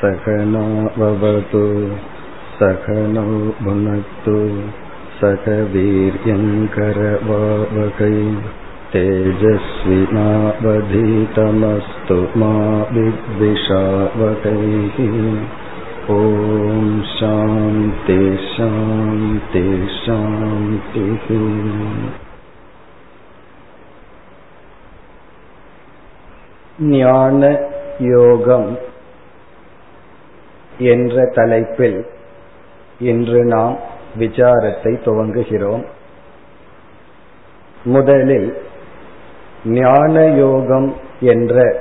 सकनाववतु सकनौ भुनक्तु सक वीर्यङ्करवावकै तेजस्विनावधीतमस्तु मा विद्विषावकैः ॐ शान्ति शान्ति शान्तिः ஞான யோகம் என்ற தலைப்பில் இன்று நாம் விசாரத்தை துவங்குகிறோம். முதலில் ஞான யோகம் என்ற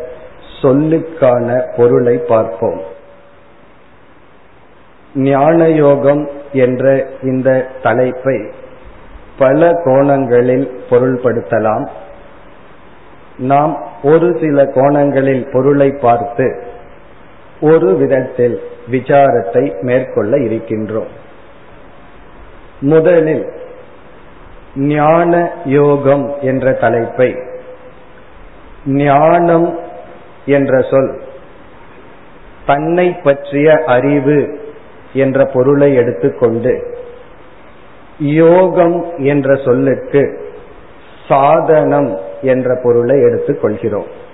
சொல்லுக்கான பொருளை பார்ப்போம். ஞான யோகம் என்ற இந்த தலைப்பை பல கோணங்களில் பொருள்படுத்தலாம். நாம் ஒரு சில கோணங்களில் பொருளை பார்த்து ஒரு விதத்தில் விசாரத்தை மேற்கொள்ள இருக்கின்றோம். முதலில் ஞான யோகம் என்ற தலைப்பை ஞானம் என்ற சொல் தன்னை பற்றிய அறிவு என்ற பொருளை எடுத்துக்கொண்டு யோகம் என்ற சொல்லுக்கு சாதனம் என்ற பொருளை எடுத்துக் கொள்கிறோம்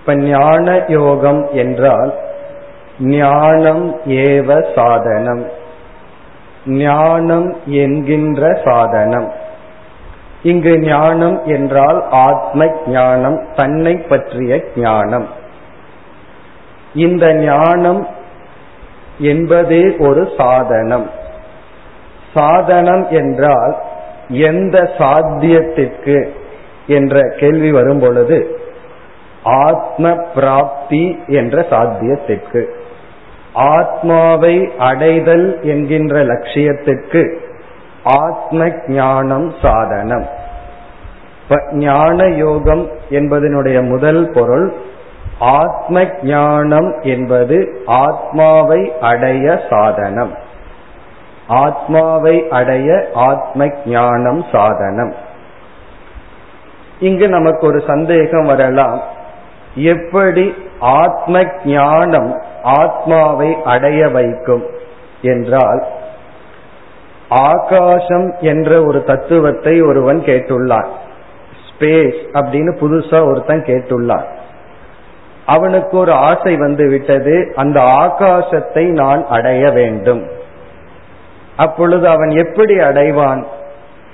இப்ப ஞான யோகம் என்றால் ஞானம் ஏவ சாதனம். ஞானம் என்கின்ற சாதனம். இங்கு ஞானம் என்றால் ஆத்ம ஞானம் தன்னை பற்றிய ஞானம். இந்த ஞானம் என்பதே ஒரு சாதனம். சாதனம் என்றால் எந்த சாத்தியத்திற்கு? என்ற கேள்வி வரும் பொழுது ஆத்ம பிராப்தி என்ற சாத்தியத்திற்கு. ஆத்மாவை அடைதல் என்கின்ற லட்சியத்திற்கு ஆத்ம ஞானம் சாதனம். ஞான யோகம் என்பதனுடைய முதல் பொருள் ஆத்ம ஞானம் என்பது ஆத்மாவை அடைய சாதனம். ஆத்மாவை அடைய ஆத்ம ஞானம் சாதனம். இங்கு நமக்கு ஒரு சந்தேகம் வரலாம். எப்படி ஆத்ம ஞானம் ஆத்மாவை அடைய வைக்கும் என்றால் ஆகாசம் என்ற ஒரு தத்துவத்தை ஒருவன் கேட்டுள்ளான். ஸ்பேஸ் அப்படின்னு புதுசா ஒருத்தன் கேட்டுள்ளான். அவனுக்கு ஒரு ஆசை வந்து விட்டது அந்த ஆகாசத்தை நான் அடைய வேண்டும். அப்பொழுது அவன் எப்படி அடைவான்?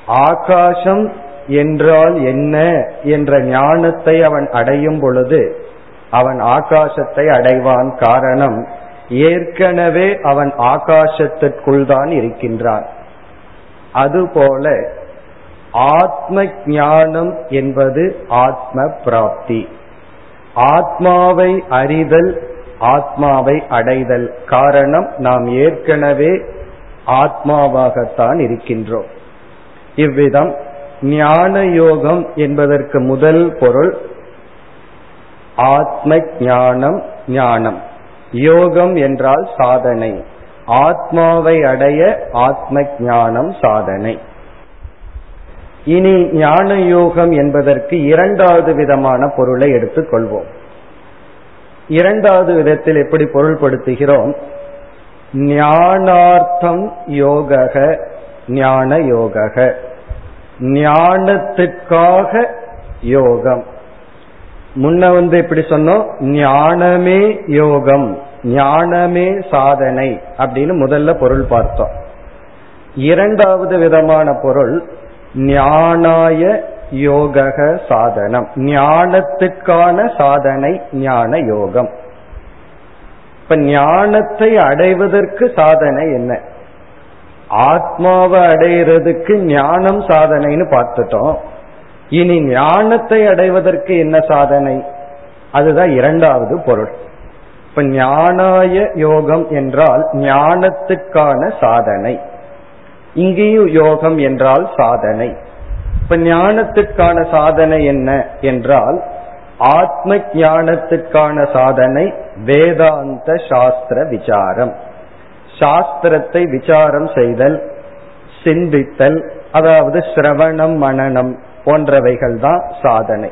ஆகாசம் என்றால் என்ன என்ற ஞானத்தை அவன் அடையும் பொழுது அவன் ஆகாசத்தை அடைவான் காரணம் ஏற்கனவே அவன் ஆகாசத்திற்குள் தான் இருக்கின்றான். அதுபோல ஆத்ம ஞானம் என்பது ஆத்ம பிராப்தி. ஆத்மாவை அறிதல் ஆத்மாவை அடைதல் காரணம் நாம் ஏற்கனவே ஆத்மாவாகத்தான் இருக்கின்றோம். இவ்விதம் ஞான யோகம் என்பதற்கு முதல் பொருள் ஆத்ம ஞானம். ஞானம் யோகம் என்றால் சாதனை. ஆத்மாவை அடைய ஆத்ம ஞானம் சாதனை. இனி ஞான யோகம் என்பதற்கு இரண்டாவது விதமான பொருளை எடுத்துக்கொள்வோம். இரண்டாவது விதத்தில் எப்படி பொருள்படுத்துகிறோம்? ஞானார்த்தம் யோகக ஞான யோகக ஞானத்துக்காக யோகம். முன்ன வந்து எப்படி சொன்னோம்? ஞானமே யோகம் ஞானமே சாதனை அப்படின்னு முதல்ல பொருள் பார்த்தோம். இரண்டாவது விதமான பொருள் ஞானாய யோகக சாதனம் ஞானத்துக்கான சாதனை ஞான யோகம். இப்ப ஞானத்தை அடைவதற்கு சாதனை என்ன? ஆத்மாவை அடைகிறதுக்கு ஞானம் சாதனைன்னு பார்த்துட்டோம். இனி ஞானத்தை அடைவதற்கு என்ன சாதனை? அதுதான் இரண்டாவது பொருள். இப்ப ஞானாய யோகம் என்றால் ஞானத்துக்கான சாதனை. இங்கேயும் யோகம் என்றால் சாதனை. இப்ப ஞானத்துக்கான சாதனை என்ன என்றால் ஆத்ம ஞானத்துக்கான சாதனை வேதாந்த சாஸ்திர விசாரம். சாஸ்திரத்தை விசாரம் செய்தல் சிந்தித்தல் அதாவது சிரவணம் மனநம் போன்றவைகள் தான் சாதனை.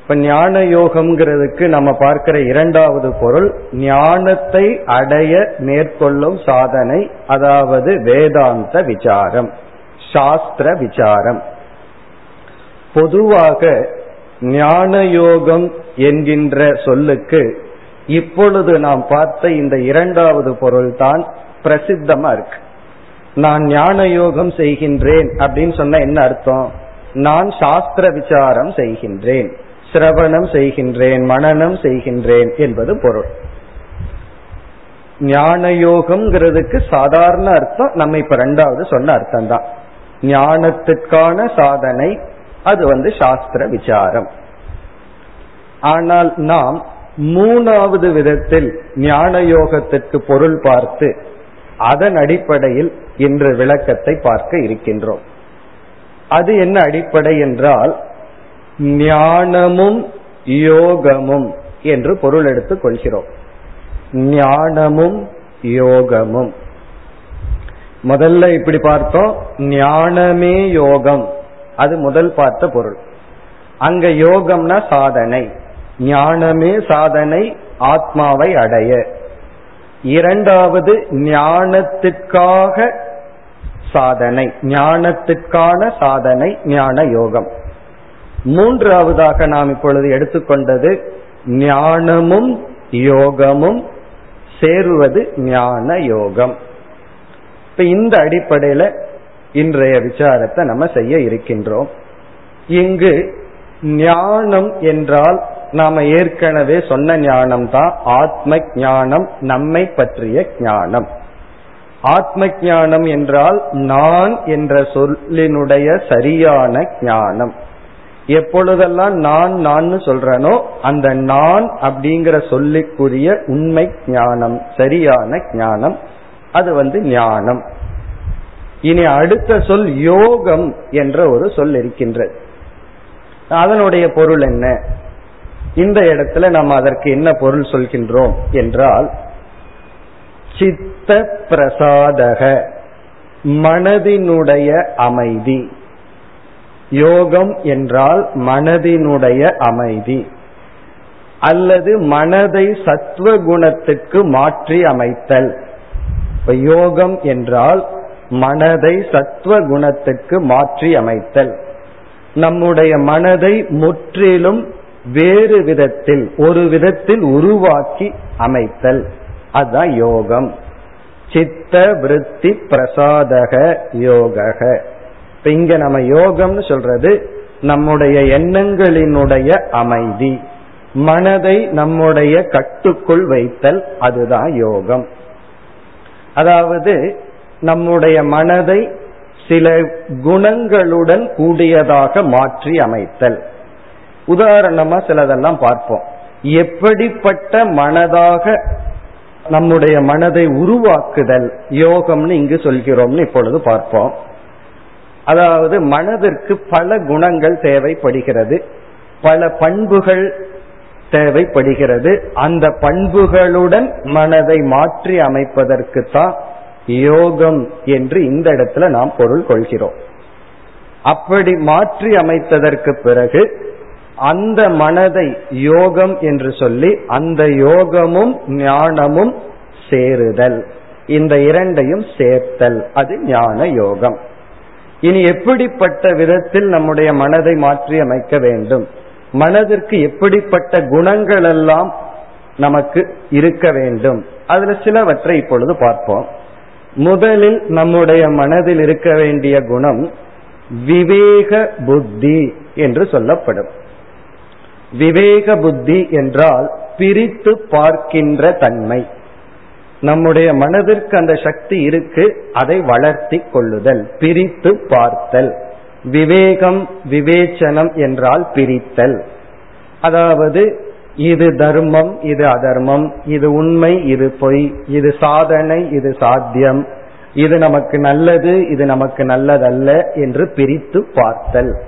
இப்ப ஞான யோகம்ங்கிறதுக்கு நம்ம பார்க்கிற இரண்டாவது பொருள் ஞானத்தை அடைய மேற்கொள்ளும் சாதனை அதாவது வேதாந்த விசாரம் சாஸ்திர விசாரம். பொதுவாக ஞான யோகம் என்கின்ற சொல்லுக்கு இப்பொழுது நாம் பார்த்த இந்த இரண்டாவது பொருள் தான் பிரசித்தமா இருக்கு. நான் ஞான யோகம் செய்கின்றேன் அப்படின்னு சொன்ன என்ன அர்த்தம்? நான் சாஸ்திர விசாரம் செய்கின்றேன் சிரவணம் செய்கின்றேன் மனநம் செய்கின்றேன் என்பது பொருள். ஞான யோகம்ங்கிறதுக்கு சாதாரண அர்த்தம் நம்ம இப்ப ரெண்டாவது சொன்ன அர்த்தம் தான் ஞானத்திற்கான சாதனை அது வந்து சாஸ்திர விசாரம். ஆனால் நாம் மூணாவது விதத்தில் ஞான யோகத்திற்கு பொருள் பார்த்து அதன் அடிப்படையில் இன்று விளக்கத்தை பார்க்க இருக்கின்றோம். அது என்ன அடிப்படை என்றால் ஞானமும் யோகமும் என்று பொருள் எடுத்துக் கொள்கிறோம். ஞானமும் யோகமும். முதல்ல இப்படி பார்த்தோம் ஞானமே யோகம். அது முதல் பார்த்த பொருள். அங்க யோகம்னா சாதனை. ஞானமே சாதனை ஆத்மாவை அடைய. இரண்டாவது ஞானத்திற்காக சாதனை ஞானத்திற்கான சாதனை ஞான யோகம். மூன்றாவதாக நாம் இப்பொழுது எடுத்துக்கொண்டது ஞானமும் யோகமும் சேருவது ஞான யோகம். இப்ப இந்த அடிப்படையில இன்றைய விசாரத்தை நம்ம செய்ய இருக்கின்றோம். இங்கு ஞானம் என்றால் நாம ஏற்கனவே சொன்ன ஞானம் தான் ஆத்ம ஞானம் நம்மை பற்றிய ஞானம். ஆத்ம ஞானம் என்றால் நான் என்ற சொல்லினுடைய சரியான ஞானம். எப்பொழுதெல்லாம் நான் நான் சொல்றனோ அந்த நான் அப்படிங்கிற சொல்லிக்குரிய உண்மை ஞானம் சரியான ஞானம் அது வந்து ஞானம். இனி அடுத்த சொல் யோகம் என்ற ஒரு சொல் இருக்கின்றது. அதனுடைய பொருள் என்ன? இந்த இடத்துல நம்ம அதற்கு என்ன பொருள் சொல்கின்றோம் என்றால் சித்த பிரசாதக மனதினுடைய அமைதி. யோகம் என்றால் மனதினுடைய அமைதி. அல்லது மனதை சத்துவ குணத்துக்கு மாற்றி அமைத்தல். இப்ப யோகம் என்றால் மனதை சத்துவ குணத்துக்கு மாற்றி அமைத்தல். நம்முடைய மனதை முற்றிலும் வேறு விதத்தில் ஒரு விதத்தில் உருவாக்கி அமைத்தல். அதுதான் யோகம். சித்த விருத்தி பிரசாதக யோக இப்ப இங்க நம்ம யோகம்னு சொல்றது நம்முடைய எண்ணங்களினுடைய அமைதி. மனதை நம்முடைய கட்டுக்குள் வைத்தல் அதுதான் யோகம். அதாவது நம்முடைய மனதை சில குணங்களுடன் கூடியதாக மாற்றி அமைத்தல். உதாரணமா சிலதெல்லாம் பார்ப்போம். எப்படிப்பட்ட மனதாக நம்முடைய மனதை உருவாக்குதல் யோகம்னு இங்கு சொல்கிறோம்னு இப்பொழுது பார்ப்போம். அதாவது மனதிற்கு பல குணங்கள் தேவைப்படுகிறது. பல பண்புகள் தேவைப்படுகிறது. அந்த பண்புகளுடன் மனதை மாற்றி அமைப்பதற்கு தான் யோகம் என்று இந்த இடத்துல நாம் பொருள் கொள்கிறோம். அப்படி மாற்றி அமைத்ததற்கு பிறகு அந்த மனதை யோகம் என்று சொல்லி அந்த யோகமும் ஞானமும் சேருதல். இந்த இரண்டையும் சேர்த்தல். அது ஞான யோகம். இனி எப்படிப்பட்ட விதத்தில் நம்முடைய மனதை மாற்றி அமைக்க வேண்டும்? மனதிற்கு எப்படிப்பட்ட குணங்கள் எல்லாம் நமக்கு இருக்க வேண்டும்? அதுல சிலவற்றை இப்பொழுது பார்ப்போம். முதலில் நம்முடைய மனதில் இருக்க வேண்டிய குணம் விவேக புத்தி என்று சொல்லப்படும். விவேக புத்தி என்றால் பிரித்து பார்க்கின்ற தன்மை. நம்முடைய மனதிற்கு அந்த சக்தி இருக்கு அதை வளர்த்தி கொள்ளுதல் பிரித்து பார்த்தல். விவேகம் விவேச்சனம் என்றால் பிரித்தல். அதாவது இது தர்மம் இது அதர்மம் இது உண்மை இது பொய் இது சாதனை இது சாத்தியம். இது நமக்கு நல்லது இது நமக்கு நல்லதல்ல என்று பிரித்து பார்த்தல்.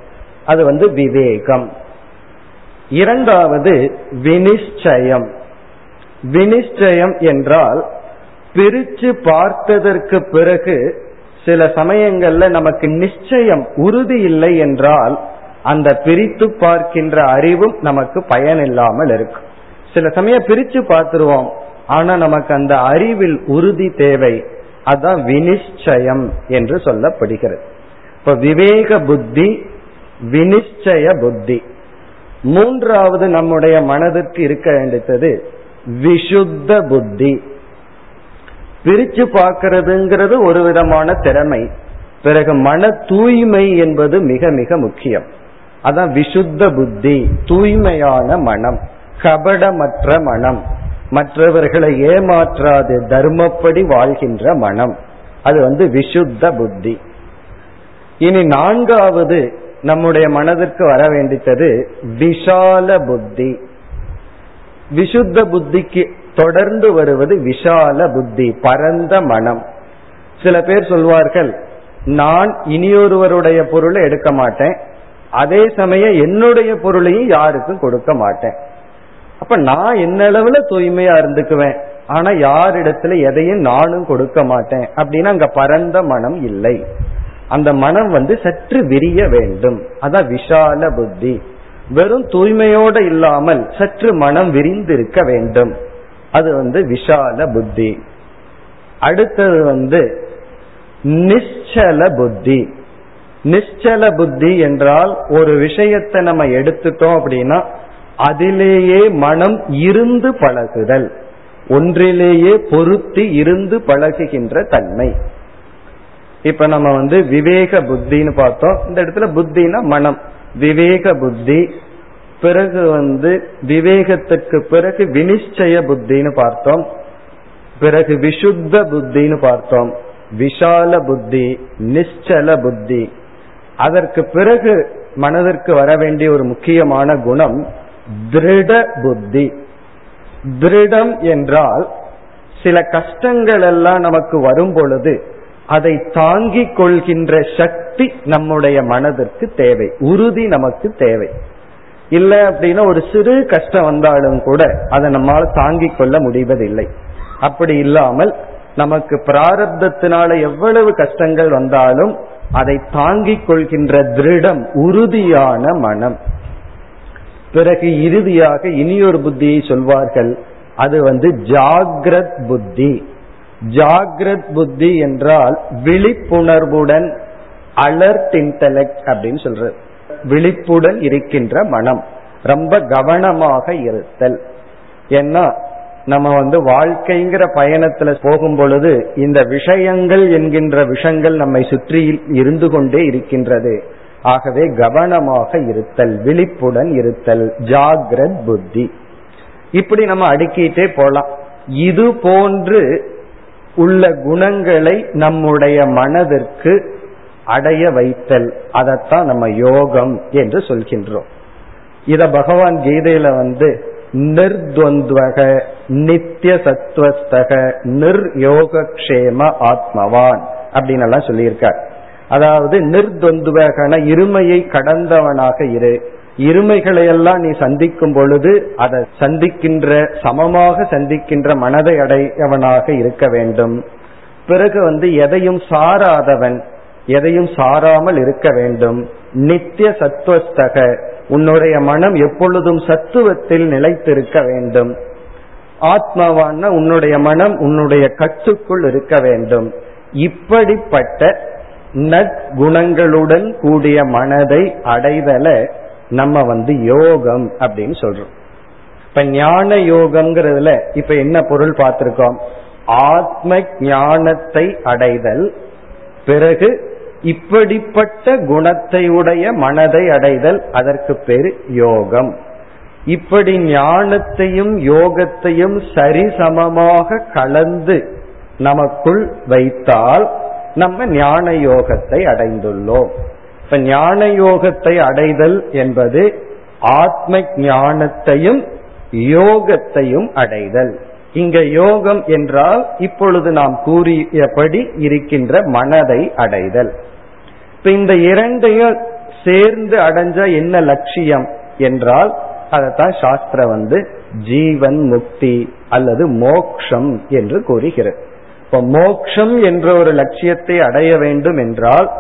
அது வந்து விவேகம். இரண்டாவது வினிச்சயம் வினிச்சயம் என்றால் பிரிச்சு பார்த்ததற்கு பிறகு சில சமயங்கள்ல நமக்கு நிச்சயம் உறுதி இல்லை என்றால் அந்த பிரித்து பார்க்கின்ற அறிவும் நமக்கு பயன் இல்லாமல் இருக்கும். சில சமயம் பிரிச்சு பார்த்துருவோம் ஆனா நமக்கு அந்த அறிவில் உறுதி தேவை. அதான் வினிச்சயம் என்று சொல்லப்படுகிறது. இப்ப விவேக புத்தி வினிச்சய புத்தி. மூன்றாவது நம்முடைய மனதிற்கு இருக்க வேண்டியது விஷுத்த புத்தி. பிரிச்சு பார்க்கறதுங்கிறது ஒரு விதமான திறமை. பிறகு மன தூய்மை என்பது மிக மிக முக்கியம். அதான் விசுத்த புத்தி தூய்மையான மனம் கபடமற்ற மனம். மற்றவர்களை ஏமாற்றாது தர்மப்படி வாழ்கின்ற மனம். அது வந்து விசுத்த புத்தி. இனி நான்காவது நம்முடைய மனதிற்கு வர வேண்டித்தது விஷால புத்தி. விசுத்த புத்திக்கு தொடர்ந்து வருவது விஷால புத்தி பரந்த மனம். சில பேர் சொல்வார்கள் நான் இனியொருவருடைய பொருளை எடுக்க மாட்டேன். அதே சமயம் என்னுடைய பொருளையும் யாருக்கும் கொடுக்க மாட்டேன். அப்ப நான் என்ன அளவுல தூய்மையா இருந்துக்குவேன். ஆனா யாரிடத்துல எதையும் நானும் கொடுக்க மாட்டேன். அப்படின்னா அங்க பரந்த மனம் இல்லை. அந்த மனம் வந்து சற்று விரிய வேண்டும். அதான் விஷால புத்தி. வெறும் தூய்மையோட இல்லாமல் சற்று மனம் விரிந்திருக்க வேண்டும். அது வந்து விஷால புத்தி. அடுத்தது வந்து நிச்சல புத்தி. நிச்சல புத்தி என்றால் ஒரு விஷயத்தை நம்ம எடுத்துட்டோம் அப்படின்னா அதிலேயே மனம் இருந்து பழகுதல். ஒன்றிலேயே பொருத்தி இருந்து பழகுகின்ற தன்மை. இப்ப நம்ம வந்து விவேக புத்தின்னு பார்த்தோம். இந்த இடத்துல புத்தினா மனம். விவேக புத்தி பிறகு வந்து விவேகத்துக்கு பிறகு வினிச்சய புத்தின்னு பார்த்தோம். பிறகு விசுத்த புத்தின்னு பார்த்தோம். விஷால புத்தி நிச்சல புத்தி. அதற்கு பிறகு மனதிற்கு வர வேண்டிய ஒரு முக்கியமான குணம் திருட புத்தி. திருடம் என்றால் சில கஷ்டங்கள் எல்லாம் நமக்கு வரும் பொழுது அதை தாங்கிக் கொள்கின்ற சக்தி நம்முடைய மனதிற்கு தேவை. உறுதி நமக்கு தேவை. இல்ல அப்படின்னா ஒரு சிறு கஷ்டம் வந்தாலும் கூட அதை நம்மால் தாங்கிக் கொள்ள முடிவதில்லை. அப்படி இல்லாமல் நமக்கு பிராரப்தத்தினால எவ்வளவு கஷ்டங்கள் வந்தாலும் அதை தாங்கிக் கொள்கின்ற திருடம் உறுதியான மனம். பிறகு இறுதியாக இனியொரு புத்தியை சொல்வார்கள். அது வந்து ஜாகிரத் புத்தி. ஜாகிரத் புத்தி என்றால் விழிப்புணர்வுடன் அலர்ட் இன்டலெக்ட் அப்படின்னு சொல்றது. விழிப்புடன் இருக்கின்ற மனம். ரொம்ப கவனமாக இருத்தல். ஏன்னா நம்ம வந்து வாழ்க்கைங்கிற பயணத்துல போகும் பொழுது இந்த விஷயங்கள் என்கின்ற விஷங்கள் நம்மை சுற்றி இருந்து கொண்டே இருக்கின்றது. ஆகவே கவனமாக இருத்தல் விழிப்புடன் இருத்தல் ஜாகிரத் புத்தி. இப்படி நம்ம அடுக்கிட்டே போலாம். இது போன்று உள்ள குணங்களை நம்முடைய மனதிற்கு அடைய வைத்தல். அதைத்தான் நம்ம யோகம் என்று சொல்கின்றோம். இத பகவான் கீதையில வந்து நிர்துவந்தக நித்திய சத்வஸ்தக நிர்யோகக்ஷேம ஆத்மவான் அப்படின்னு எல்லாம் சொல்லியிருக்கார். அதாவது நிர்துவந்தகன இருமையை கடந்தவனாக இரு. இருமைகளை எல்லாம் நீ சந்திக்கும் பொழுது அதை சந்திக்கின்ற சமமாக சந்திக்கின்ற மனதை அடையவனாக இருக்க வேண்டும். பிறகு வந்து எதையும் சாராதவன் எதையும் சாராமல் இருக்க வேண்டும். நித்திய சத்துவஸ்தக உன்னுடைய மனம் எப்பொழுதும் சத்துவத்தில் நிலைத்திருக்க வேண்டும். ஆத்மாவான உன்னுடைய மனம் உன்னுடைய கட்டுக்குள் இருக்க வேண்டும். இப்படிப்பட்ட நற்குணங்களுடன் கூடிய மனதை அடைதல நம்ம வந்து யோகம் அப்படின்னு சொல்றோம். இப்ப ஞான யோகம்ங்கிறதுல இப்ப என்ன பொருள் பார்த்திருக்கோம்? ஆத்ம ஞானத்தை அடைதல் பிறகு இப்படிப்பட்ட குணத்தை உடைய மனதை அடைதல் அதற்கு பேரு யோகம். இப்படி ஞானத்தையும் யோகத்தையும் சரிசமமாக கலந்து நமக்குள் வைத்தால் நம்ம ஞான யோகத்தை அடைந்துள்ளோம். இப்ப ஞான யோகத்தை அடைதல் என்பது ஆத்ம ஞானத்தையும் யோகத்தையும் அடைதல். இங்க யோகம் என்றால் இப்பொழுது நாம் கூறியபடி இருக்கின்ற மனதை அடைதல். இப்ப இந்த இரண்டையும் சேர்ந்து அடைஞ்ச என்ன லட்சியம் என்றால் அதைத்தான் சாஸ்திரம் வந்து ஜீவன் முக்தி அல்லது மோக்ஷம் என்று கூறுகிறது. இப்ப மோக்ஷம் என்ற ஒரு லட்சியத்தை அடைய வேண்டும் என்றால்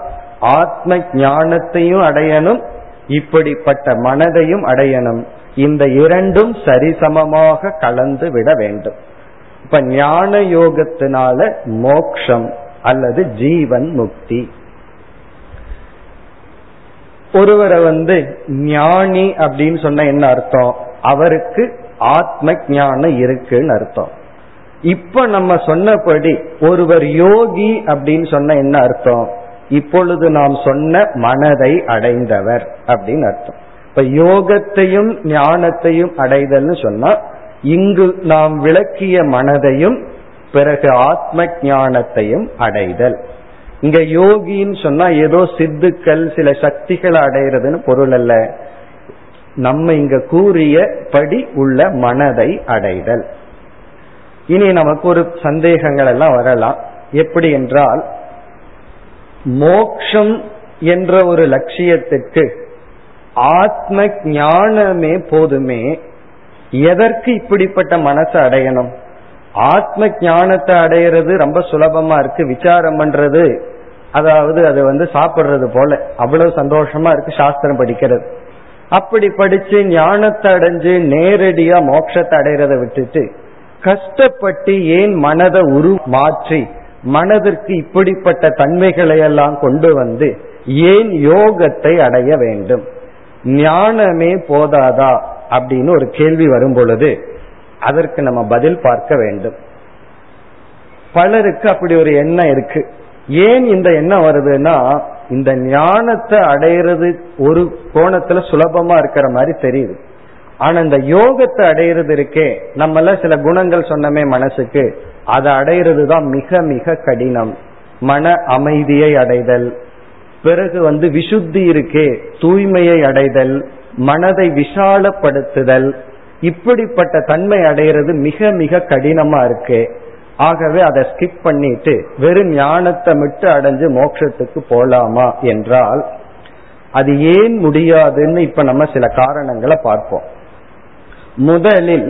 ஆத்ம ஞானத்தையும் அடையணும் இப்படிப்பட்ட மனதையும் அடையணும். இந்த இரண்டும் சரிசமமாக கலந்து விட வேண்டும். இப்ப ஞான யோகத்தினால மோக்ஷம் அல்லது ஜீவன் முக்தி. ஒருவரை வந்து ஞானி அப்படின்னு சொன்ன என்ன அர்த்தம்? அவருக்கு ஆத்ம ஞானம் இருக்குன்னு அர்த்தம். இப்ப நம்ம சொன்னபடி ஒருவர் யோகி அப்படின்னு சொன்ன என்ன அர்த்தம்? இப்பொழுது நாம் சொன்ன மனதை அடைந்தவர் அப்படின்னு அர்த்தம். இப்ப யோகத்தையும் ஞானத்தையும் அடைதல்னு சொன்னா இங்கு நாம் விளக்கிய மனதையும் பிறகு ஆத்ம ஞானத்தையும் அடைதல். இங்க யோகின்னு சொன்னா ஏதோ சித்துக்கள் சில சக்திகளை அடைகிறதுன்னு பொருள் அல்ல. நம்ம இங்க கூறிய படி உள்ள மனதை அடைதல். இனி நமக்கு ஒரு சந்தேகங்கள் எல்லாம் வரலாம். எப்படி என்றால் மோக்ஷம் என்ற ஒரு லட்சியத்துக்கு ஆத்ம ஞானமே போதுமே. எதற்கு இப்படிப்பட்ட மனசை அடையணும்? ஆத்ம ஞானத்தை அடையிறது ரொம்ப சுலபமா இருக்கு விசாரம் பண்றது. அதாவது அது வந்து சாப்பிடுறது போல. அவ்வளவு சந்தோஷமா இருக்கு சாஸ்திரம் படிக்கிறது. அப்படி படிச்சு ஞானத்தை அடைஞ்சு நேரடியா மோட்சத்தை அடையிறத விட்டுட்டு கஷ்டப்பட்டு ஏன் மனதை உரு மாற்றி மனதிற்கு இப்படிப்பட்ட தன்மைகளை எல்லாம் கொண்டு வந்து ஏன் யோகத்தை அடைய வேண்டும்? ஞானமே போதாதா? அப்படின்னு ஒரு கேள்வி வரும் பொழுது அதற்கு நம்ம பதில் பார்க்க வேண்டும். பலருக்கு அப்படி ஒரு எண்ணம் இருக்கு. ஏன் இந்த எண்ணம் வருதுன்னா இந்த ஞானத்தை அடையிறது ஒரு கோணத்துல சுலபமா இருக்கிற மாதிரி தெரியுது. ஆனா இந்த யோகத்தை அடையிறது இருக்கே நம்மள சில குணங்கள் சொன்னமே மனசுக்கு அதை அடையிறது தான் மிக மிக கடினம். மன அமைதியை அடைதல். பிறகு வந்து விசுத்தி இருக்கே தூய்மையை அடைதல். மனதை விஷாலப்படுத்துதல். இப்படிப்பட்ட தன்மை அடையிறது மிக மிக கடினமா இருக்கு. ஆகவே அதை ஸ்கிப் பண்ணிட்டு வெறும் ஞானத்தை மட்டும் அடைஞ்சு மோட்சத்துக்கு போலாமா என்றால் அது ஏன் முடியாதுன்னு இப்ப நம்ம சில காரணங்களை பார்ப்போம். முதலில்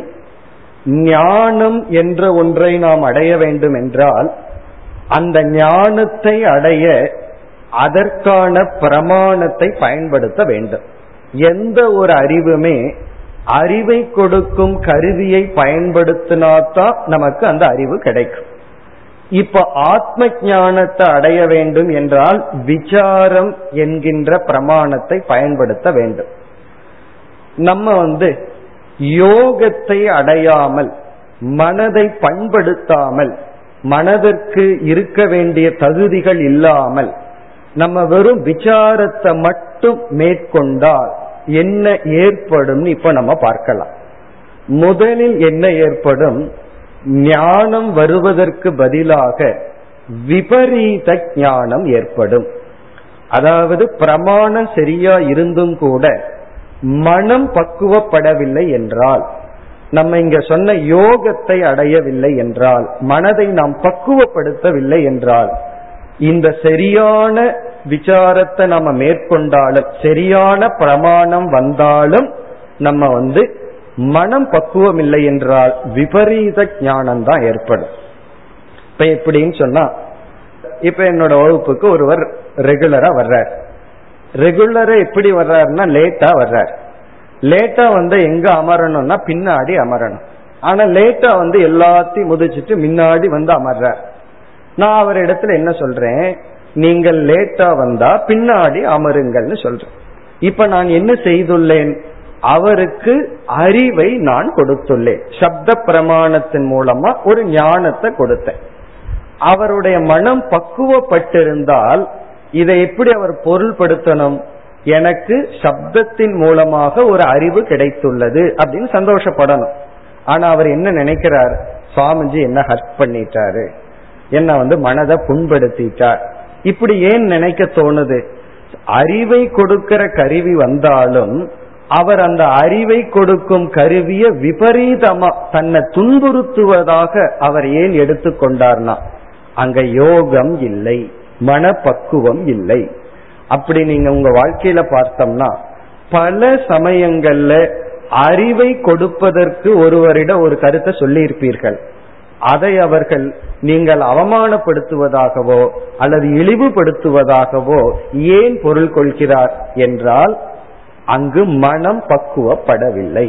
ஞானம் என்ற ஒன்றை நாம் அடைய வேண்டும் என்றால் அந்த ஞானத்தை அடைய அதற்கான பிரமாணத்தை பயன்படுத்த வேண்டும். எந்த ஒரு அறிவுமே அறிவை கொடுக்கும் கருவியை பயன்படுத்தினாதான் நமக்கு அந்த அறிவு கிடைக்கும். இப்ப ஆத்ம ஞானத்தை அடைய வேண்டும் என்றால் விசாரம் என்கின்ற பிரமாணத்தை பயன்படுத்த வேண்டும். நம்ம வந்து யோகத்தை அடையாமல் மனதை பண்படுத்தாமல் மனதிற்கு இருக்க வேண்டிய தகுதிகள் இல்லாமல் நம்ம வெறும் விசாரத்தை மட்டும் மேற்கொண்டால் என்ன ஏற்படும் இப்ப நம்ம பார்க்கலாம். முதலில் என்ன ஏற்படும்? ஞானம் வருவதற்கு பதிலாக விபரீத ஞானம் ஏற்படும். அதாவது பிரமாணம் சரியா இருந்தும் கூட மனம் பக்குவப்படவில்லை என்றால் நம்ம இங்க சொன்ன யோகத்தை அடையவில்லை என்றால் மனதை நாம் பக்குவப்படுத்தவில்லை என்றால் இந்த சரியான விசாரத்தை நம்ம மேற்கொண்டாலும் சரியான பிரமாணம் வந்தாலும் நம்ம வந்து மனம் பக்குவம் இல்லை என்றால் விபரீத ஞானம் தான் ஏற்படும். இப்ப எப்படின்னு சொன்னா இப்ப என்னோட வகுப்புக்கு ஒருவர் ரெகுலரா வர்றார். ரெகுலரா எப்படி வர்றாருன்னா லேட்டா வர்றார். லேட்டா வந்து எங்க அமரணும்னா பின்னாடி அமரணும். ஆனா லேட்டா வந்து எல்லாத்தையும் முதிச்சிட்டு முன்னாடி வந்து அமர்றார். நான் அவர் இடத்துல என்ன சொல்றேன்? நீங்கள் லேட்டா வந்தா பின்னாடி அமருங்கள்னு சொல்றேன். இப்ப நான் என்ன செய்துள்ளேன்? அவருக்கு அறிவை நான் கொடுத்துள்ளேன். சப்த பிரமாணத்தின் மூலமா ஒரு ஞானத்தை கொடுத்தேன். அவருடைய மனம் பக்குவப்பட்டிருந்தால் இதை எப்படி அவர் பொருள்படுத்தணும்? எனக்கு சப்தத்தின் மூலமாக ஒரு அறிவு கிடைத்துள்ளது அப்படின்னு சந்தோஷப்படணும். ஆனா அவர் என்ன நினைக்கிறார்? சுவாமிஜி என்ன ஹர்ட் பண்ணிட்டாரு? என்ன வந்து மனதை புண்படுத்திட்டார்? இப்படி ஏன் நினைக்க தோணுது? அறிவை கொடுக்கிற கருவி வந்தாலும் அவர் அந்த அறிவை கொடுக்கும் கருவிய விபரீதமா தன்னை துன்புறுத்துவதாக அவர் ஏன் எடுத்துக்கொண்டார்னா அங்க யோகம் இல்லை. மனப்பக்குவம் இல்லை. அப்படி நீங்க உங்க வாழ்க்கையில பார்த்தோம்னா பல சமயங்கள்ல அறிவை கொடுப்பதற்கு ஒருவரிடம் ஒரு கருத்தை சொல்லி இருப்பீர்கள் அதை அவர்கள் நீங்கள் அவமானப்படுத்துவதாகவோ அல்லது இழிவுபடுத்துவதாகவோ ஏன் பொருள் கொள்கிறார் என்றால் அங்கு மனம் பக்குவப்படவில்லை.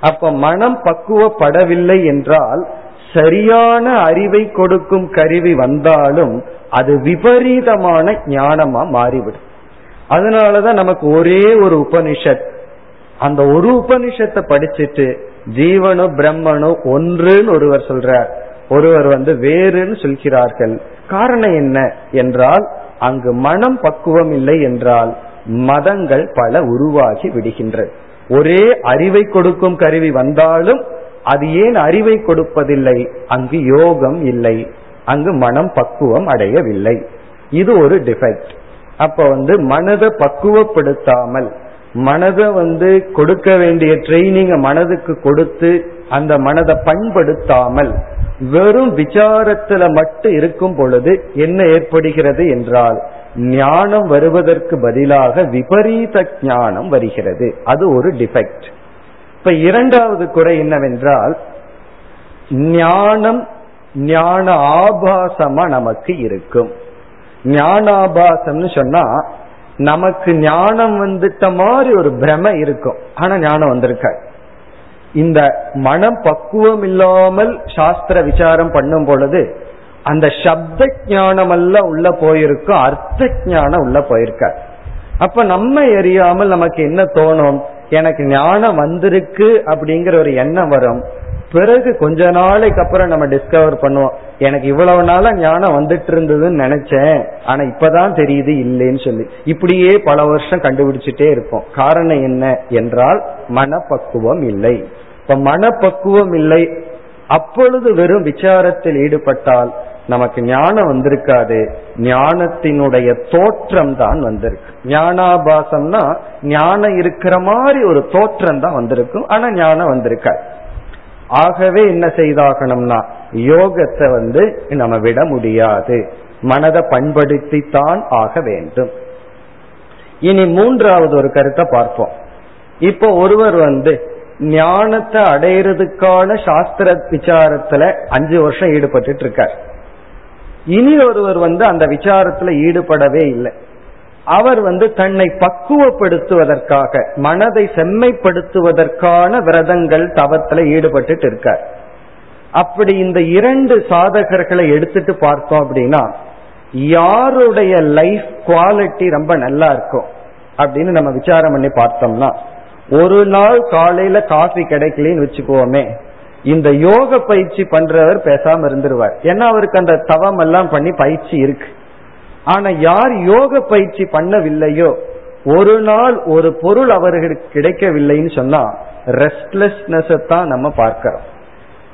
அப்ப மனம் பக்குவப்படவில்லை என்றால் சரியான அறிவை கொடுக்கும் கருவி வந்தாலும் அது விபரீதமான ஞானமா மாறிவிடும். அதனாலதான் நமக்கு ஒரே ஒரு உபனிஷத். அந்த ஒரு உபனிஷத்தை படிச்சுட்டு ஜீவனு பிரம்மனு ஒன்றுன்னு ஒருவர் சொல்றார். ஒருவர் வந்து வேறுன்னு சொல்கிறார்கள். காரணம் என்ன என்றால் அங்கு மனம் பக்குவம் இல்லை என்றால் மதங்கள் பல உருவாகி விடுகின்றது ஒரே அறிவை கொடுக்கும் கருவி வந்தாலும் அது ஏன் அறிவை கொடுப்பதில்லை? அங்கு யோகம் இல்லை. அங்கு மனம் பக்குவம் அடையவில்லை. இது ஒரு டிஃபெக்ட் அப்ப வந்து மனதை பக்குவப்படுத்தாமல் மனதை வந்து கொடுக்க வேண்டிய ட்ரைனிங்க மனதுக்கு கொடுத்து அந்த மனதை பண்படுத்தாமல் வெறும் விசாரத்துல மட்டும் இருக்கும் பொழுது என்ன ஏற்படுகிறது என்றால் ஞானம் வருவதற்கு பதிலாக விபரீத ஞானம் வருகிறது. அது ஒரு டிஃபெக்ட் இப்ப இரண்டாவது குறை என்னவென்றால் ஞானம் ஞான ஆபாசமா நமக்கு இருக்கும். ஞானாபாசம்னு சொன்னா நமக்கு ஞானம் வந்துட்ட மாதிரி ஒரு பிரம இருக்கும். ஆனா ஞானம் வந்திருக்காது. இந்த மனம் பக்குவம் இல்லாமல் சாஸ்திர விசாரம் பண்ணும் பொழுது அந்த சப்த ஞானம் எல்லாம் உள்ள போயிருக்கும் அர்த்த ஞானம் உள்ள போயிருக்க அப்ப நம்ம எரியாமல் நமக்கு என்ன தோணும்? எனக்கு ஞானம் வந்திருக்கு அப்படிங்கிற ஒரு எண்ணம் வரும். பிறகு கொஞ்ச நாளைக்கு அப்புறம் நம்ம டிஸ்கவர் பண்ணுவோம் எனக்கு இவ்வளவு நாளா ஞானம் வந்துட்டு இருந்ததுன்னு நினைச்சேன் ஆனா இப்பதான் தெரியுது இல்லைன்னு சொல்லி. இப்படியே பல வருஷம் கண்டுபிடிச்சிட்டே இருப்போம். காரணம் என்ன என்றால் மனப்பக்குவம் இல்லை. இப்ப மனப்பக்குவம் இல்லை அப்பொழுது வெறும் விசாரத்தில் ஈடுபட்டால் நமக்கு ஞானம் வந்திருக்காது. ஞானத்தினுடைய தோற்றம் தான் வந்திருக்கு. ஞானாபாசம்னா ஞானம் இருக்கிற மாதிரி ஒரு தோற்றம் தான் வந்திருக்கும். ஆனா ஞானம் வந்திருக்காது. ஆகவே என்ன செய்தாகணும்னா யோகத்தை வந்து நம்ம விட முடியாது. மனதை பண்படுத்தித்தான் ஆக வேண்டும். இனி மூன்றாவது ஒரு கருத்தை பார்ப்போம். இப்போ ஒருவர் வந்து ஞானத்தை அடையிறதுக்கான சாஸ்திர விசாரத்துல அஞ்சு வருஷம் ஈடுபட்டு இருக்கார். இனி ஒருவர் வந்து அந்த விசாரத்துல ஈடுபடவே இல்லை. அவர் வந்து தன்னை பக்குவப்படுத்துவதற்காக மனதை செம்மைப்படுத்துவதற்கான விரதங்கள் தவத்துல ஈடுபட்டு இருக்கார். அப்படி இந்த இரண்டு சாதகர்களை எடுத்துட்டு பார்த்தோம் அப்படின்னா யாருடைய லைஃப் குவாலிட்டி ரொம்ப நல்லா இருக்கும் அப்படின்னு நம்ம விசாரம் பண்ணி பார்த்தோம்னா ஒரு நாள் காலையில காஃபி கிடைக்கலன்னு வச்சுக்கோமே இந்த யோக பயிற்சி பண்றவர் பேசாம இருந்துருவார். ஏன்னா அவருக்கு அந்த தவம் எல்லாம் பண்ணி பயிற்சி இருக்கு. ஆனா யார் யோக பயிற்சி பண்ணவில்லையோ ஒரு நாள் ஒரு பொருள் அவர்களுக்கு கிடைக்கவில்லைன்னு சொன்னா ரெஸ்ட்லெஸ்னஸ் தான் நம்ம பார்க்கிறோம்.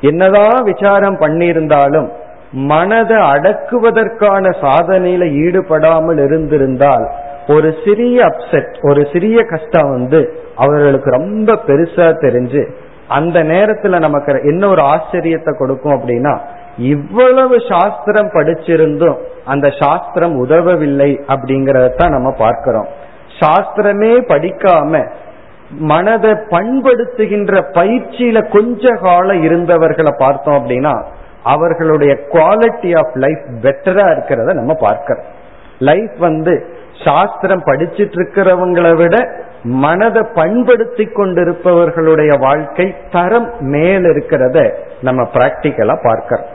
என்னதான் விசாரம் பண்ணியிருந்தாலும் மனதை அடக்குவதற்கான சாதனையில ஈடுபடாமல் இருந்திருந்தால் ஒரு சிறிய அப்செட் ஒரு சிறிய கஷ்டம் வந்து அவர்களுக்கு ரொம்ப பெருசா தெரிஞ்சு அந்த நேரத்துல நமக்கு என்ன ஒரு ஆச்சரியத்தை கொடுக்கும் அப்படின்னா இவ்வளவு சாஸ்திரம் படிச்சிருந்தும் அந்த சாஸ்திரம் உதவவில்லை அப்படிங்கறதான் நம்ம பார்க்கிறோம். சாஸ்திரமே படிக்காம மனதை பண்படுத்துகின்ற பயிற்சியில கொஞ்ச காலம் இருந்தவர்களை பார்த்தோம் அப்படின்னா அவர்களுடைய குவாலிட்டி ஆஃப் லைஃப் பெட்டரா இருக்கிறத நம்ம பார்க்கிறோம். லைஃப் வந்து சாஸ்திரம் படிச்சிட்டு இருக்கிறவங்களை விட மனதை பண்படுத்தி கொண்டிருப்பவர்களுடைய வாழ்க்கை தரம் மேல் இருக்கிறத நம்ம பிராக்டிக்கலா பார்க்கிறோம்.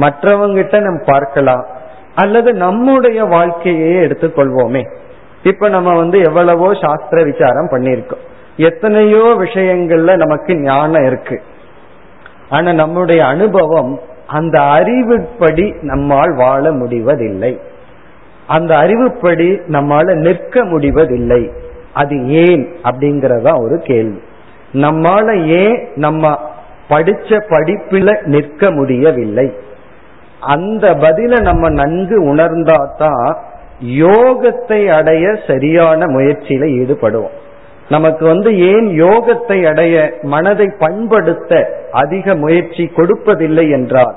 மற்றவங்கிட்ட நம்ம பார்க்கலாம். அல்லது நம்முடைய வாழ்க்கையே எடுத்துக்கொள்வோமே இப்ப நம்ம வந்து எவ்வளவோ சாஸ்திர விசாரம் பண்ணியிருக்கோம். எத்தனையோ விஷயங்கள்ல நமக்கு ஞானம் இருக்கு. ஆனா நம்முடைய அனுபவம் அந்த அறிவுப்படி நம்மால் வாழ முடிவதில்லை. அந்த அறிவுப்படி நம்மால நிற்க முடிவதில்லை. அது ஏன் அப்படிங்கறதா ஒரு கேள்வி. நம்மால ஏன் நம்ம படிச்ச படிப்பில நிற்க முடியவில்லை? அந்த பதில நம்ம நன்கு உணர்ந்தாதான் யோகத்தை அடைய சரியான முயற்சியில ஈடுபடுவோம். நமக்கு வந்து ஏன் யோகத்தை அடைய மனதை பண்படுத்த அதிக முயற்சி கொடுப்பதில்லை என்றால்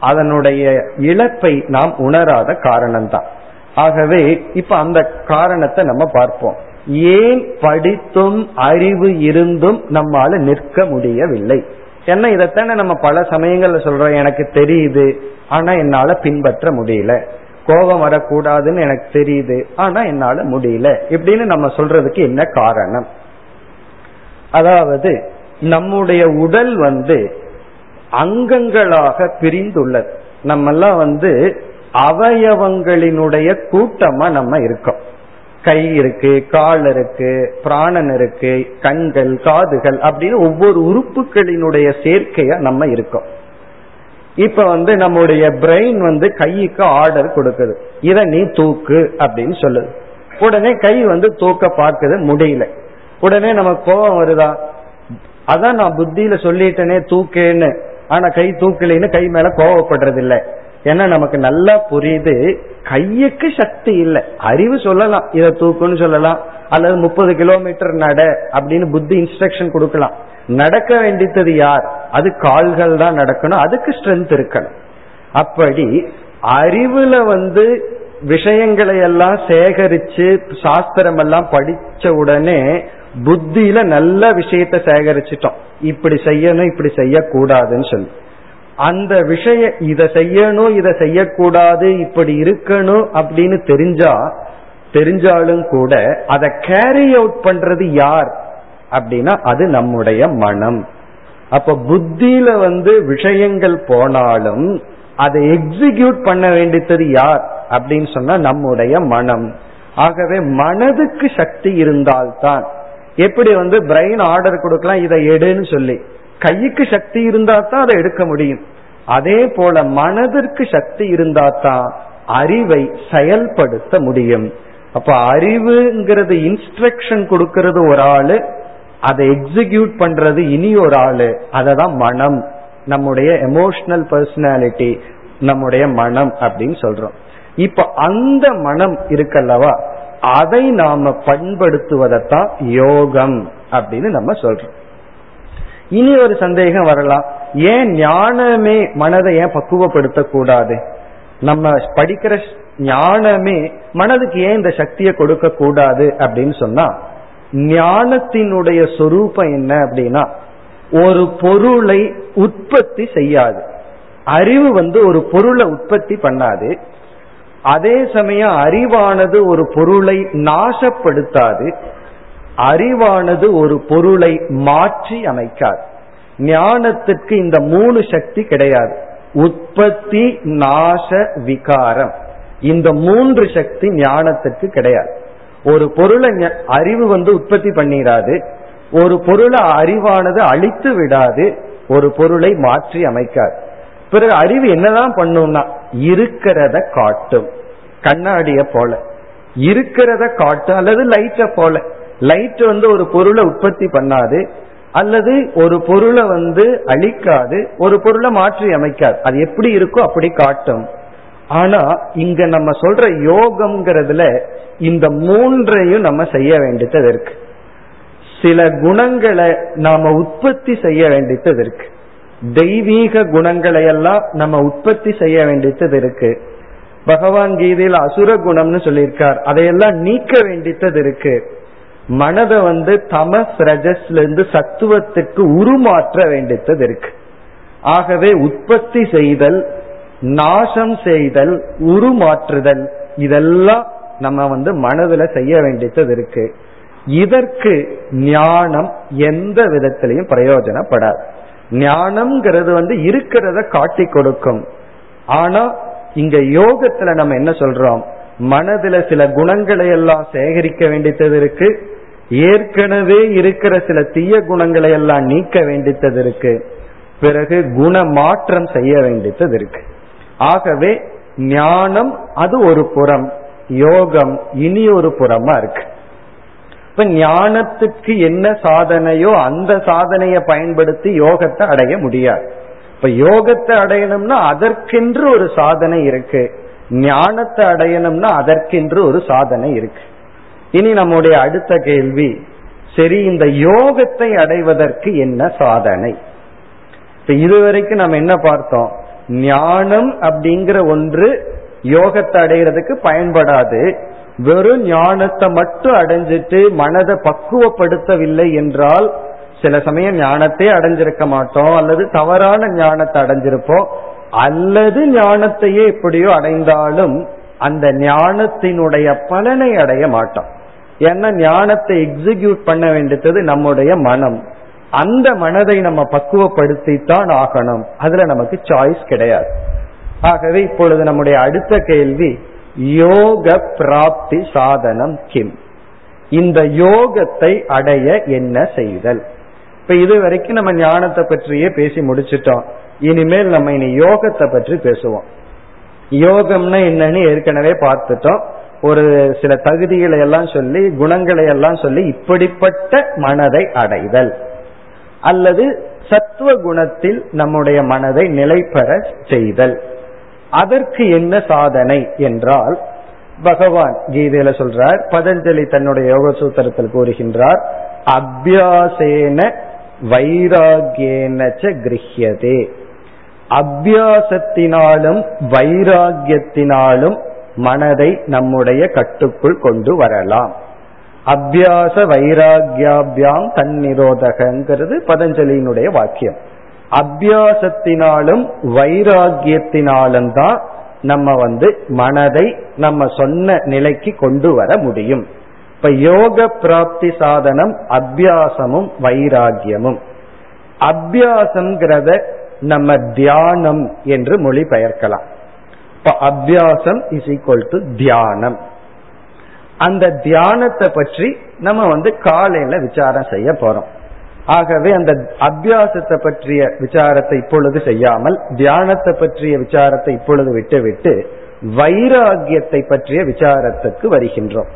அதனுடைய இழப்பை நாம் உணராத காரணம்தான். ஆகவே இப்ப அந்த காரணத்தை நம்ம பார்ப்போம். ஏன் படித்தும் அறிவு இருந்தும் நம்மால நிற்க முடியவில்லை? ஏன்னா இதைத்தானே நம்ம பல சமயங்கள்ல சொல்றோம் எனக்கு தெரியுது ஆனா என்னால பின்பற்ற முடியல. கோபம் வரக்கூடாதுன்னு எனக்கு தெரியுது ஆனா என்னால முடியல. இப்படின்னு நம்ம சொல்றதுக்கு என்ன காரணம்? அதாவது நம்முடைய உடல் வந்து அங்கங்களாக பிரிந்துள்ளது. நம்ம எல்லாம் வந்து அவயவங்களினுடைய கூட்டமா நம்ம இருக்கோம். கை இருக்கு கால் இருக்கு பிராணன் இருக்கு கண்கள் காதுகள் அப்படின்னு ஒவ்வொரு உறுப்புகளினுடைய சேர்க்கையா நம்ம இருக்கோம். இப்ப வந்து நம்முடைய பிரெயின் வந்து கைக்கு ஆர்டர் கொடுக்குது. இத நீ தூக்கு அப்படின்னு சொல்லுது. உடனே கை வந்து தூக்க பார்க்குது முடியல. உடனே நமக்கு கோபம் வருதா? அதான் நான் புத்தியில சொல்லிட்டேனே தூக்கேன்னு. ஆனா கை தூக்கலைன்னு கை மேல கோவப்படுறது இல்லை ஏன்னா நமக்கு நல்லா புரியுது கையுக்கு சக்தி இல்லை. அறிவு சொல்லலாம் இதை தூக்குன்னு சொல்லலாம் அல்லது முப்பது கிலோமீட்டர் நட அப்படின்னு புத்தி இன்ஸ்ட்ரக்ஷன் கொடுக்கலாம். நடக்க வேண்டியது யார்? அது கால்கள் தான் நடக்கணும் அதுக்கு ஸ்ட்ரென்த் இருக்கணும். அப்படி அறிவுல வந்து விஷயங்களை எல்லாம் சேகரிச்சு சாஸ்திரம் எல்லாம் படிச்ச உடனே புத்தியில நல்ல விஷயத்த சேகரிச்சிட்டோம். இப்படி செய்யணும் இப்படி செய்யக்கூடாதுன்னு சொல்லி. அந்த விஷய இதை செய்யணும் இதை செய்யக்கூடாது இப்படி இருக்கணும் அப்படின்னு தெரிஞ்சா தெரிஞ்சாலும் கூட அதை கேரி அவுட் பண்றது யார்? அப்படின்னா அது நம்முடைய மனம். அப்ப புத்தியில வந்து விஷயங்கள் போனாலும் அதை எக்ஸிக்யூட் பண்ண வேண்டியது யார்? அப்படின்னு சொன்னா நம்முடைய மனம். ஆகவே மனதுக்கு சக்தி இருந்தால்தான். எப்படி வந்து பிரெயின் ஆர்டர் கொடுக்கலாம் இதை எடுன்னு சொல்லி. கைக்கு சக்தி இருந்தா தான் அதை எடுக்க முடியும். அதே போல மனதிற்கு சக்தி இருந்தா தான் அறிவை செயல்படுத்த முடியும். அப்ப அறிவுங்கிறது இன்ஸ்ட்ரக்ஷன் கொடுக்கறது ஒரு ஆளு அதை எக்ஸிக்யூட் பண்றது இனி ஒரு ஆளு. அததான் மனம். நம்முடைய எமோஷனல் பர்சனாலிட்டி நம்முடைய மனம் அப்படின்னு சொல்றோம். இப்ப அந்த மனம் இருக்கல்லவா? அதை நாம பண்படுத்துவதைத்தான் யோகம் அப்படின்னு நம்ம சொல்றோம். இனி ஒரு சந்தேகம் வரலாம். ஏன் ஞானமே மனதை ஏன் பக்குவப்படுத்த கூடாது நம்ம படிக்கிற ஞானமே மனதுக்கு ஏன் இந்த சக்தியை கொடுக்க கூடாது அப்படின்னு சொன்னா ஞானத்தினுடைய சொரூபம் என்ன அப்படின்னா ஒரு பொருளை உற்பத்தி செய்யாது. அறிவு வந்து ஒரு பொருளை உற்பத்தி பண்ணாது. அதே சமயம் அறிவானது ஒரு பொருளை நாசப்படுத்தாது. அறிவானது ஒரு பொருளை மாற்றி அமைக்காது. ஞானத்திற்கு இந்த மூணு சக்தி கிடையாது. உற்பத்தி நாச விகாரம். இந்த மூன்று சக்தி ஞானத்துக்கு கிடையாது. ஒரு பொருளை அறிவு வந்து உற்பத்தி பண்ணிடாது ஒரு பொருளை அறிவானது அழித்து விடாது. ஒரு பொருளை மாற்றி அமைக்காது. பிறகு அறிவு என்னதான் பண்ணும்னா இருக்கிறத காட்டும். கண்ணாடிய போல. இருக்கிறத காட்டும் அல்லது லைட்ட போல. லைட் வந்து ஒரு பொருளை உற்பத்தி பண்ணாது அல்லது ஒரு பொருளை வந்து அழிக்காது ஒரு பொருளை மாற்றி அமைக்காது. அது எப்படி இருக்கோ அப்படி காட்டும். ஆனா இங்க நம்ம சொல்ற யோகம்ங்கிறதுல இந்த மூன்றையும் நம்ம செய்ய வேண்டியது இருக்கு. சில குணங்களை நாம உற்பத்தி செய்ய வேண்டியது இருக்கு. தெய்வீக குணங்களை எல்லாம் நம்ம உற்பத்தி செய்ய வேண்டியது இருக்கு. பகவான் கீதையில் அசுர குணம்னு சொல்லியிருக்கார். அதையெல்லாம் நீக்க வேண்டியது இருக்கு. மனதை வந்து தமஸ் ரஜஸ்ல இருந்து சத்துவத்துக்கு உருமாற்ற வேண்டியது இருக்கு. ஆகவே உற்பத்தி செய்தல் நாசம் செய்தல் உருமாற்றுதல் இதெல்லாம் நம்ம வந்து மனதுல செய்ய வேண்டியது இருக்கு. இதற்கு ஞானம் எந்த விதத்திலையும் பிரயோஜனப்படாது. ஞானம்ங்கிறது வந்து இருக்கிறத காட்டி கொடுக்கும். ஆனா இங்க யோகத்துல நம்ம என்ன சொல்றோம்? மனதுல சில குணங்களை எல்லாம் சேகரிக்க வேண்டியது இருக்கு. ஏற்கனவே இருக்கிற சில தீய குணங்களை எல்லாம் நீக்க வேண்டித்தது இருக்கு. பிறகு குண மாற்றம் செய்ய வேண்டித்தது இருக்கு. ஆகவே ஞானம் அது ஒரு புறம் யோகம் இனி ஒரு புறமா இருக்கு. இப்ப ஞானத்துக்கு என்ன சாதனையோ அந்த சாதனையை பயன்படுத்தி யோகத்தை அடைய முடியாது. இப்ப யோகத்தை அடையணும்னா அதற்கென்று ஒரு சாதனை இருக்கு. ஞானத்தை அடையணும்னா அதற்கென்று ஒரு சாதனை இருக்கு. இனி நம்முடைய அடுத்த கேள்வி சரி இந்த யோகத்தை அடைவதற்கு என்ன சாதனை? இப்ப இதுவரைக்கும் நம்ம என்ன பார்த்தோம்? ஞானம் அப்படிங்கிற ஒன்று யோகத்தை அடைகிறதுக்கு பயன்படாது. வெறும் ஞானத்தை மட்டும் அடைஞ்சிட்டு மனதை பக்குவப்படுத்தவில்லை என்றால் சில சமயம் ஞானத்தை அடைஞ்சிருக்க மாட்டோம் அல்லது தவறான ஞானத்தை அடைஞ்சிருப்போம். அல்லது ஞானத்தையே எப்படியோ அடைந்தாலும் அந்த ஞானத்தினுடைய பலனை அடைய மாட்டோம். ஏன்னா ஞானத்தை எக்ஸிக்யூட் பண்ண வேண்டியது நம்முடைய மனம். அந்த மனதை நம்ம பக்குவப்படுத்தித்தான் ஆகணும். அதுல நமக்கு சாய்ஸ் கிடையாது. ஆகவே இப்பொழுது நம்முடைய அடுத்த கேள்வி யோக பிராப்தி சாதனம் கிம்? இந்த யோகத்தை அடைய என்ன செய்தல்? இப்ப இது வரைக்கும் நம்ம ஞானத்தை பற்றியே பேசி முடிச்சிட்டோம். இனிமேல் நம்ம இனி யோகத்தை பற்றி பேசுவோம். யோகம்னா என்னன்னு ஏற்கனவே பார்த்துட்டோம். ஒரு சில தகுதிகளை எல்லாம் சொல்லி குணங்களை எல்லாம் சொல்லி இப்படிப்பட்ட மனதை அடைதல். அல்லது சத்துவ குணத்தில் நம்முடைய மனதை நிலை பெற செய்தல். அதற்கு என்ன சாதனை என்றால் பகவான் கீதையில சொல்றார் பதஞ்சலி தன்னுடைய யோக சூத்திரத்தில் கூறுகின்றார் அபியாசேன வைராகியேனச்ச கிரகியதே அபியாசத்தினாலும் வைராகியத்தினாலும் மனதை நம்முடைய கட்டுக்குள் கொண்டு வரலாம். அபியாச வைராகியாபியாம் தன்னிரோதகங்கிறது பதஞ்சலியினுடைய வாக்கியம். அபியாசத்தினாலும் வைராகியத்தினாலும் தான் நம்ம வந்து மனதை நம்ம சொன்ன நிலைக்கு கொண்டு வர முடியும். இப்ப யோக பிராப்தி சாதனம் அபியாசமும் வைராகியமும். அபியாசம்ங்கிறத நம்ம தியானம் என்று மொழி பெயர்க்கலாம் இப்ப அபியாசம் இஸ் ஈக்வல் டு தியானம். அந்த தியானத்தை பற்றி நம்ம வந்து காலையில விசாரம் செய்ய போறோம். ஆகவே அந்த அபியாசத்தை பற்றிய விசாரத்தை இப்பொழுது செய்யாமல் தியானத்தை பற்றிய விசாரத்தை இப்பொழுது விட்டுவிட்டு வைராகியத்தை பற்றிய விசாரத்துக்கு வருகின்றோம்.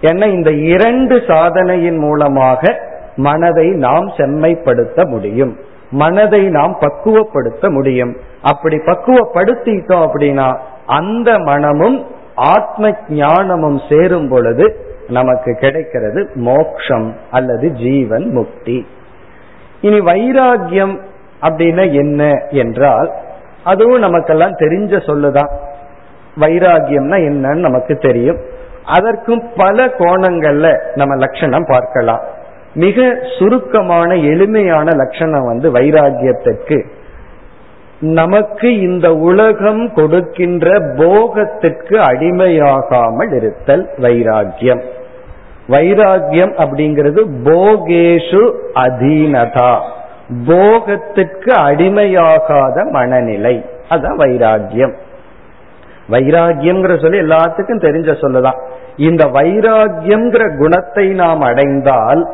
ஏன்னா இந்த இரண்டு சாதனையின் மூலமாக மனதை நாம் செம்மைப்படுத்த முடியும். மனதை நாம் பக்குவப்படுத்த முடியும். அப்படி பக்குவப்படுத்திட்டோம் அப்படின்னா அந்த மனமும் ஆத்ம ஞானமும் சேரும் பொழுது நமக்கு கிடைக்கிறது மோக்ஷம் அல்லது ஜீவன் முக்தி. இனி வைராகியம் அப்படின்னா என்ன என்றால் அதுவும் நமக்கெல்லாம் தெரிஞ்ச சொல்லுதான். வைராகியம்னா என்னன்னு நமக்கு தெரியும். அதற்கும் பல கோணங்கள்ல நம்ம லட்சணம் பார்க்கலாம். மிக சுருக்கமான எளிமையான லட்சணம் வந்து வைராகியத்திற்கு நமக்கு இந்த உலகம் கொடுக்கின்ற போகத்திற்கு அடிமையாகாமல் இருத்தல் வைராகியம் வைராகியம் அப்படிங்கிறது போகேஷு அதீனதா. போகத்திற்கு அடிமையாகாத மனநிலை. அதான் வைராகியம் வைராகியம்ங்கிற சொல்லி எல்லாத்துக்கும் தெரிஞ்ச சொல்லுதான். இந்த வைராகியம்ங்கிற குணத்தை நாம் அடைந்தால்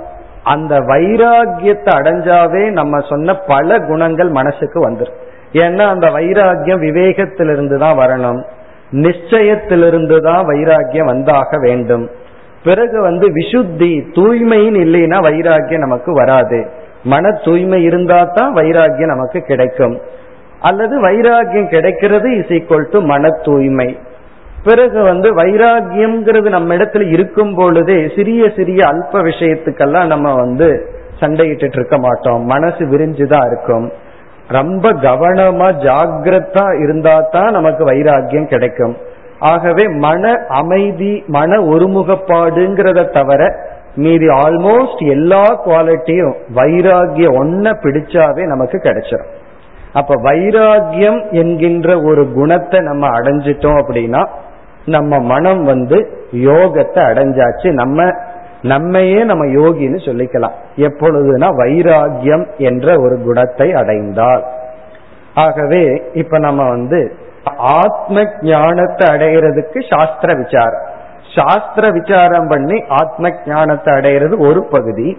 அந்த வைராகியத்தை அடைஞ்சாவே நம்ம சொன்ன பல குணங்கள் மனசுக்கு வந்துடும் ஏன்னா அந்த வைராகியம் விவேகத்திலிருந்து தான் வரணும். நிச்சயத்திலிருந்து தான் வைராகியம் வந்தாக வேண்டும். பிறகு வந்து விசுத்தி தூய்மையின் இல்லைன்னா வைராகியம் நமக்கு வராது. மன தூய்மை இருந்தா தான் வைராகியம் நமக்கு கிடைக்கும். அல்லது வைராகியம் கிடைக்கிறது இஸ் ஈக்குவல் டு மன தூய்மை. பிறகு வந்து வைராகியம்ங்கிறது நம்ம இடத்துல இருக்கும் பொழுதே சிறிய சிறிய அல்ப விஷயத்துக்கெல்லாம் நம்ம வந்து சண்டையிட்டு இருக்க மாட்டோம். மனசு விரிஞ்சுதான் இருக்கும். ரொம்ப கவனமா ஜாகிரதா இருந்தா தான் நமக்கு வைராகியம் கிடைக்கும். ஆகவே மன அமைதி மன ஒருமுகப்பாடுங்கிறத தவிர மீதி ஆல்மோஸ்ட் எல்லா குவாலிட்டியும் வைராகியம் ஒன்ன பிடிச்சாவே நமக்கு கிடைச்சிடும் அப்ப வைராகியம் என்கின்ற ஒரு குணத்தை நம்ம அடைஞ்சிட்டோம் அப்படின்னா நம்ம மனம் வந்து யோகத்தை அடைஞ்சாச்சு. நம்ம நம்மையே நம்ம யோகின்னு சொல்லிக்கலாம். எப்பொழுதுனா வைராகியம் என்ற ஒரு குணத்தை அடைந்தால். ஆகவே இப்ப நம்ம வந்து ஆத்ம ஞானத்தை அடைகிறதுக்கு சாஸ்திர விசாரம். சாஸ்திர விசாரம் பண்ணி ஆத்ம ஞானத்தை அடைகிறது ஒரு பகுதி.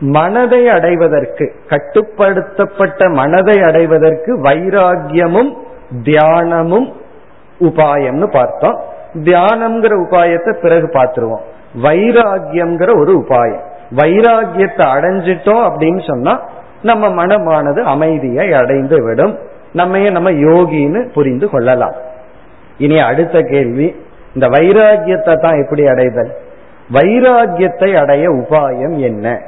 மனதை அடைவதற்கு கட்டுப்படுத்தப்பட்ட மனதை அடைவதற்கு வைராகியமும் தியானமும் உபாயம்னு பார்த்தோம். தியானம்ங்கிற உபாயத்தை பிறகு பார்த்துருவோம். வைராகியம்ங்கிற ஒரு உபாயம். வைராகியத்தை அடைஞ்சிட்டோம் அப்படின்னு சொன்னா நம்ம மனமானது அமைதியை அடைந்து விடும். நம்மையே நம்ம யோகின்னு புரிந்து கொள்ளலாம். இனி அடுத்த கேள்வி. இந்த வைராகியத்தை தான் எப்படி அடைதல்? வைராகியத்தை அடைய உபாயம் என்ன?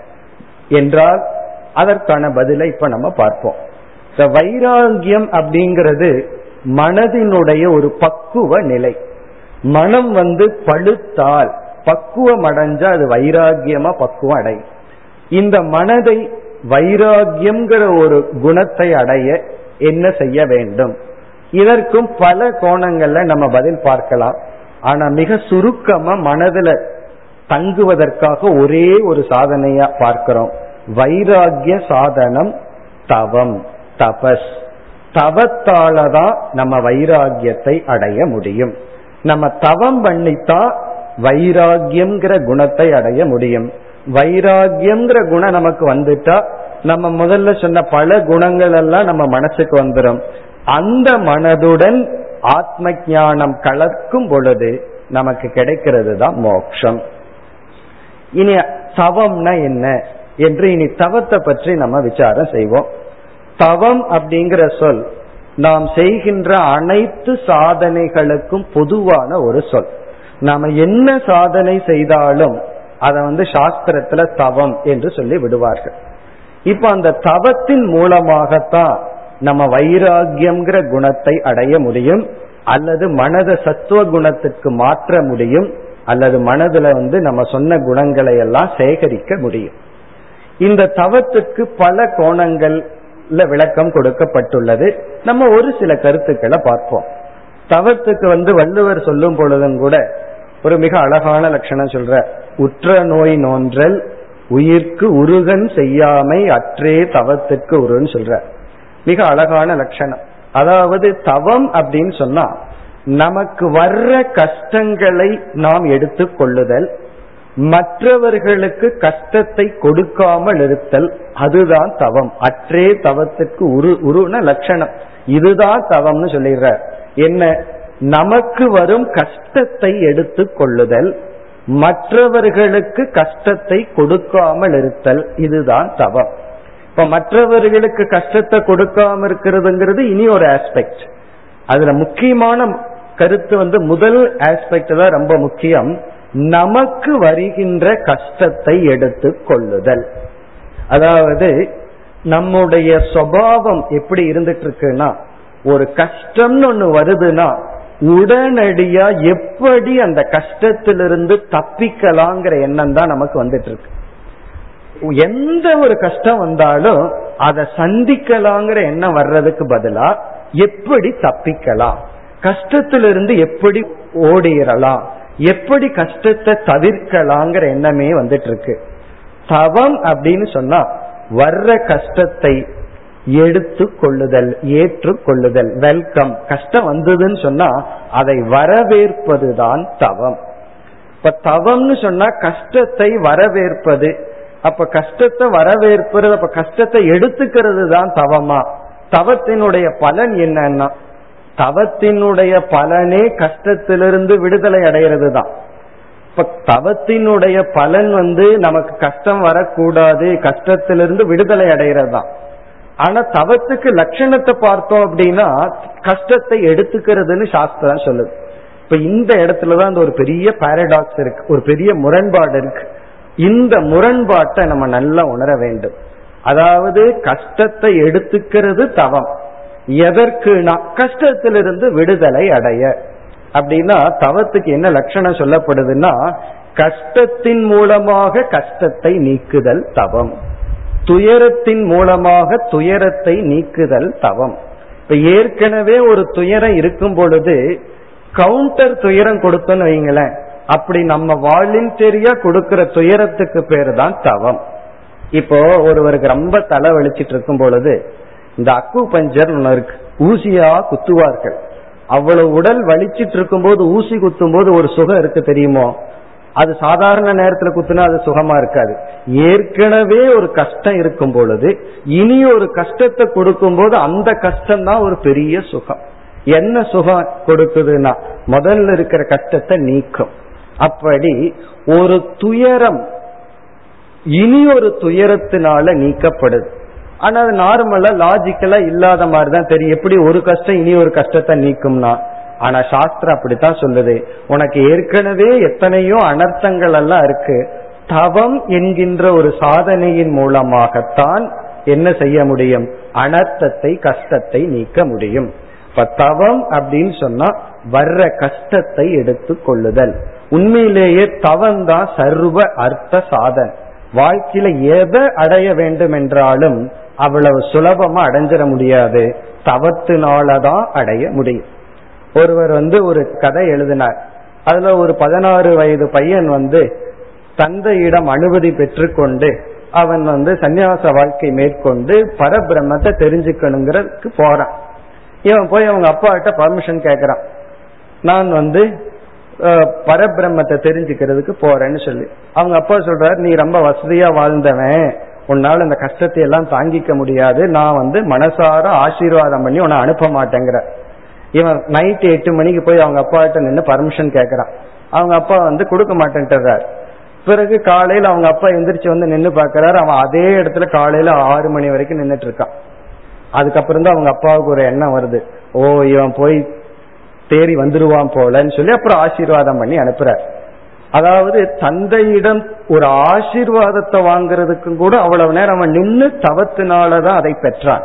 என்றால் அதற்கான பதிலை இப்ப நம்ம பார்ப்போம். இந்த வைராகியம் அப்படிங்கிறது மனதினுடைய ஒரு பக்குவ நிலை. மனம் வந்து பழுத்தால் பக்குவம் அடைஞ்சா அது வைராகியமா பக்குவம் அடையும். இந்த மனதை வைராகியம்ங்கிற ஒரு குணத்தை அடைய என்ன செய்ய வேண்டும்? இதற்கும் பல கோணங்கள்ல நம்ம பதில் பார்க்கலாம். ஆனா மிக சுருக்கமா மனதுல தங்குவதற்காக ஒரே ஒரு சாதனையா பார்க்கிறோம். வைராகிய சாதனம் தவம் தபஸ். தவத்தாலதான் நம்ம வைராகியத்தை அடைய முடியும். நம்ம தவம் பண்ணித்தான் வைராகியம்ங்கிற குணத்தை அடைய முடியும். வைராகியம்ங்கிற குணம் நமக்கு வந்துட்டா நம்ம முதல்ல சொன்ன பல குணங்கள் எல்லாம் நம்ம மனசுக்கு வந்துடும் அந்த மனதுடன் ஆத்ம ஞானம் கலக்கும் பொழுது நமக்கு கிடைக்கிறது தான் மோக்ஷம். இனி தவம்னா என்ன? என்று இனி தவத்தை பற்றி நம்ம விசாரம் செய்வோம். தவம் அப்படிங்கிற சொல் நாம் செய்கின்ற அனைத்து சாதனைகளுக்கும் பொதுவான ஒரு சொல். நாம என்ன சாதனை செய்தாலும் அதை வந்து சாஸ்திரத்துல தவம் என்று சொல்லி விடுவார்கள். இப்ப அந்த தவத்தின் மூலமாகத்தான் நம்ம வைராகியம்ங்கிற குணத்தை அடைய முடியும் அல்லது மனத சத்துவ குணத்துக்கு மாற்ற முடியும் அல்லது மனதுல வந்து நம்ம சொன்ன குணங்களை எல்லாம் சேகரிக்க முடியும். இந்த தவத்துக்கு பல கோணங்கள் விளக்கம் கொடுக்கப்பட்டுள்ளது. நம்ம ஒரு சில கருத்துக்களை பார்ப்போம். தவத்துக்கு வந்து வள்ளுவர் சொல்லும் பொழுதும் கூட ஒரு மிக அழகான லட்சணம் சொல்ற உற்ற நோய் நோன்றல் உயிர்க்கு உருகன் செய்யாமை அற்றே தவத்துக்கு உருன்னு சொல்ற. மிக அழகான லட்சணம். அதாவது தவம் அப்படின்னு சொன்னா நமக்கு வர்ற கஷ்டங்களை நாம் எடுத்துக் கொள்ளுதல் மற்றவர்களுக்கு கஷ்டத்தை கொடுக்காமல் இருத்தல் அதுதான் தவம். அற்றே தவத்திற்கு உரு உருன லட்சணம். இதுதான் தவம்னு சொல்லிடுற என்ன? நமக்கு வரும் கஷ்டத்தை எடுத்து கொள்ளுதல் மற்றவர்களுக்கு கஷ்டத்தை கொடுக்காமல் இருத்தல் இதுதான் தவம். இப்ப மற்றவர்களுக்கு கஷ்டத்தை கொடுக்காம இருக்கிறதுங்கிறது இனி ஒரு ஆஸ்பெக்ட் அதுல முக்கியமான கருத்து வந்து முதல் ஆஸ்பெக்ட் தான் ரொம்ப முக்கியம். நமக்கு வருகின்ற கஷ்டத்தை எடுத்து கொள்ளுதல். அதாவது நம்முடைய சுவாவம் எப்படி இருந்துட்டு இருக்குன்னா ஒரு கஷ்டம்னு ஒண்ணு வருதுன்னா உடனடியா எப்படி அந்த கஷ்டத்திலிருந்து தப்பிக்கலாங்கிற எண்ணம் தான் நமக்கு வந்துட்டு இருக்கு எந்த ஒரு கஷ்டம் வந்தாலும் அதை சந்திக்கலாங்கிற எண்ணம் வர்றதுக்கு பதிலா எப்படி தப்பிக்கலாம்? கஷ்டத்திலிருந்து எப்படி ஓடிடலாம் எப்படி கஷ்டத்தை தவிர்க்கலாங்கிற எண்ணமே வந்துட்டு இருக்கு தவம் அப்படின்னு சொன்னா வர்ற கஷ்டத்தை எடுத்து கொள்ளுதல் ஏற்று கொள்ளுதல் வெல்கம் கஷ்டம் வந்ததுன்னு சொன்னா அதை வரவேற்பதுதான் தவம். இப்ப தவம்னு சொன்னா கஷ்டத்தை வரவேற்பது. அப்ப கஷ்டத்தை வரவேற்பது அப்ப கஷ்டத்தை எடுத்துக்கிறது தான் தவமா? தவத்தினுடைய பலன் என்னன்னா தவத்தினுடைய பலனே கஷ்டத்திலிருந்து விடுதலை அடைகிறது தான் இப்ப தவத்தினுடைய பலன் வந்து நமக்கு கஷ்டம் வரக்கூடாது கஷ்டத்திலிருந்து விடுதலை அடைகிறது தான் ஆனா தவத்துக்கு லட்சணத்தை பார்த்தோம் அப்படின்னா கஷ்டத்தை எடுத்துக்கிறதுன்னு சாஸ்திரம் சொல்லுது. இப்ப இந்த இடத்துலதான் அந்த ஒரு பெரிய பாரடாக்ஸ் இருக்கு ஒரு பெரிய முரண்பாடு இருக்கு. இந்த முரண்பாட்டை நம்ம நல்லா உணர வேண்டும். அதாவது கஷ்டத்தை எடுத்துக்கிறது தவம். எதற்குனா கஷ்டத்திலிருந்து விடுதலை அடைய? அப்படின்னா தவத்துக்கு என்ன லட்சணம் சொல்லப்படுதுன்னா கஷ்டத்தின் மூலமாக கஷ்டத்தை நீக்குதல் தவம். துயரத்தின் மூலமாக துயரத்தை நீக்குதல் தவம். இப்ப ஏற்கனவே ஒரு துயரம் இருக்கும் பொழுது கவுண்டர் துயரம் கொடுத்தோன்னு வைங்களேன். அப்படி நம்ம வாலண்டியரியா கொடுக்கிற துயரத்துக்கு பேரு தான் தவம். இப்போ ஒருவருக்கு ரொம்ப தலை வலிச்சிட்டு இருக்கும் பொழுது இந்த அக்கு பஞ்சர் ஒன்று இருக்கு. ஊசியா குத்துவார்கள். அவ்வளவு உடல் வலிச்சிட்டு இருக்கும் போது ஊசி குத்தும் போது ஒரு சுகம் இருக்கு தெரியுமோ? அது சாதாரண நேரத்துல குத்துனா அது சுகமா இருக்காது. ஏற்கனவே ஒரு கஷ்டம் இருக்கும் பொழுது இனி ஒரு கஷ்டத்தை கொடுக்கும் போது அந்த கஷ்டம் தான் ஒரு பெரிய சுகம். என்ன சுகம் கொடுக்குதுன்னா முதல்ல இருக்கிற கஷ்டத்தை நீக்கும். அப்படி ஒரு துயரம் இனி ஒரு துயரத்தினால நீக்கப்படுது. ஆனா அது நார்மலா லாஜிக்கலா இல்லாத மாதிரி தான் தெரியும். எப்படி ஒரு கஷ்டம் இனி ஒரு கஷ்டத்தை நீக்கும்னா? ஆனா சாஸ்திரம் அப்படித்தான் சொல்லுது. உனக்கு ஏற்கனவே எத்தனையோ அனர்த்தங்கள் எல்லாம் இருக்கு. தவம் என்கின்ற ஒரு சாதனையின் மூலமாகத்தான் என்ன செய்ய முடியும்? அனர்த்தத்தை கஷ்டத்தை நீக்க முடியும். இப்ப தவம் அப்படின்னு சொன்னா வர்ற கஷ்டத்தை எடுத்து கொள்ளுதல். உண்மையிலேயே தவம் தான் சர்வ அர்த்த சாதன். வாழ்க்கையில எதை அடைய வேண்டும் என்றாலும் அவ்வளவு சுலபமா அடைஞ்சிட முடியாது. தவத்தினாலதான் அடைய முடியும். ஒருவர் வந்து ஒரு கதை எழுதினார். அதுல ஒரு பதினாறு வயது பையன் வந்து தந்தையிடம் அனுமதி பெற்றுக்கொண்டு அவன் வந்து சன்னியாச வாழ்க்கை மேற்கொண்டு பரபிரம்மத்தை தெரிஞ்சுக்கணுங்கிறதுக்கு போறான். இவன் போய் அவங்க அப்பாட்ட பர்மிஷன் கேட்கறான் நான் வந்து பரபிரம்மத்தை தெரிஞ்சுக்கிறதுக்கு போறேன்னு சொல்லி. அவங்க அப்பா சொல்றாரு நீ ரொம்ப வசதியா வாழ்ந்தவன். உன்னால் இந்த கஷ்டத்தை எல்லாம் தாங்கிக்க முடியாது. நான் வந்து மனசார ஆசீர்வாதம் பண்ணி உன்னை அனுப்ப மாட்டேங்கிற. இவன் நைட் எட்டு மணிக்கு போய் அவங்க அப்பா கிட்ட நின்று பர்மிஷன் கேட்கறான் அவங்க அப்பா வந்து கொடுக்க மாட்டேன்ட்டுறாரு. பிறகு காலையில அவங்க அப்பா எந்திரிச்சு வந்து நின்று பார்க்கறாரு அவன் அதே இடத்துல காலையில ஆறு மணி வரைக்கும் நின்றுட்டு இருக்கான் அதுக்கப்புறம் தான் அவங்க அப்பாவுக்கு ஒரு எண்ணம் வருது. ஓ இவன் போய் தேறி வந்துருவான் போலன்னு சொல்லி அப்புறம் ஆசீர்வாதம் பண்ணி அனுப்புறாரு. அதாவது தந்தையிடம் ஒரு ஆசீர்வாதத்தை வாங்குறதுக்கும் கூட அவ்வளவு நேரம் அவன் நின்று தவத்தினாலதான் அதை பெற்றான்.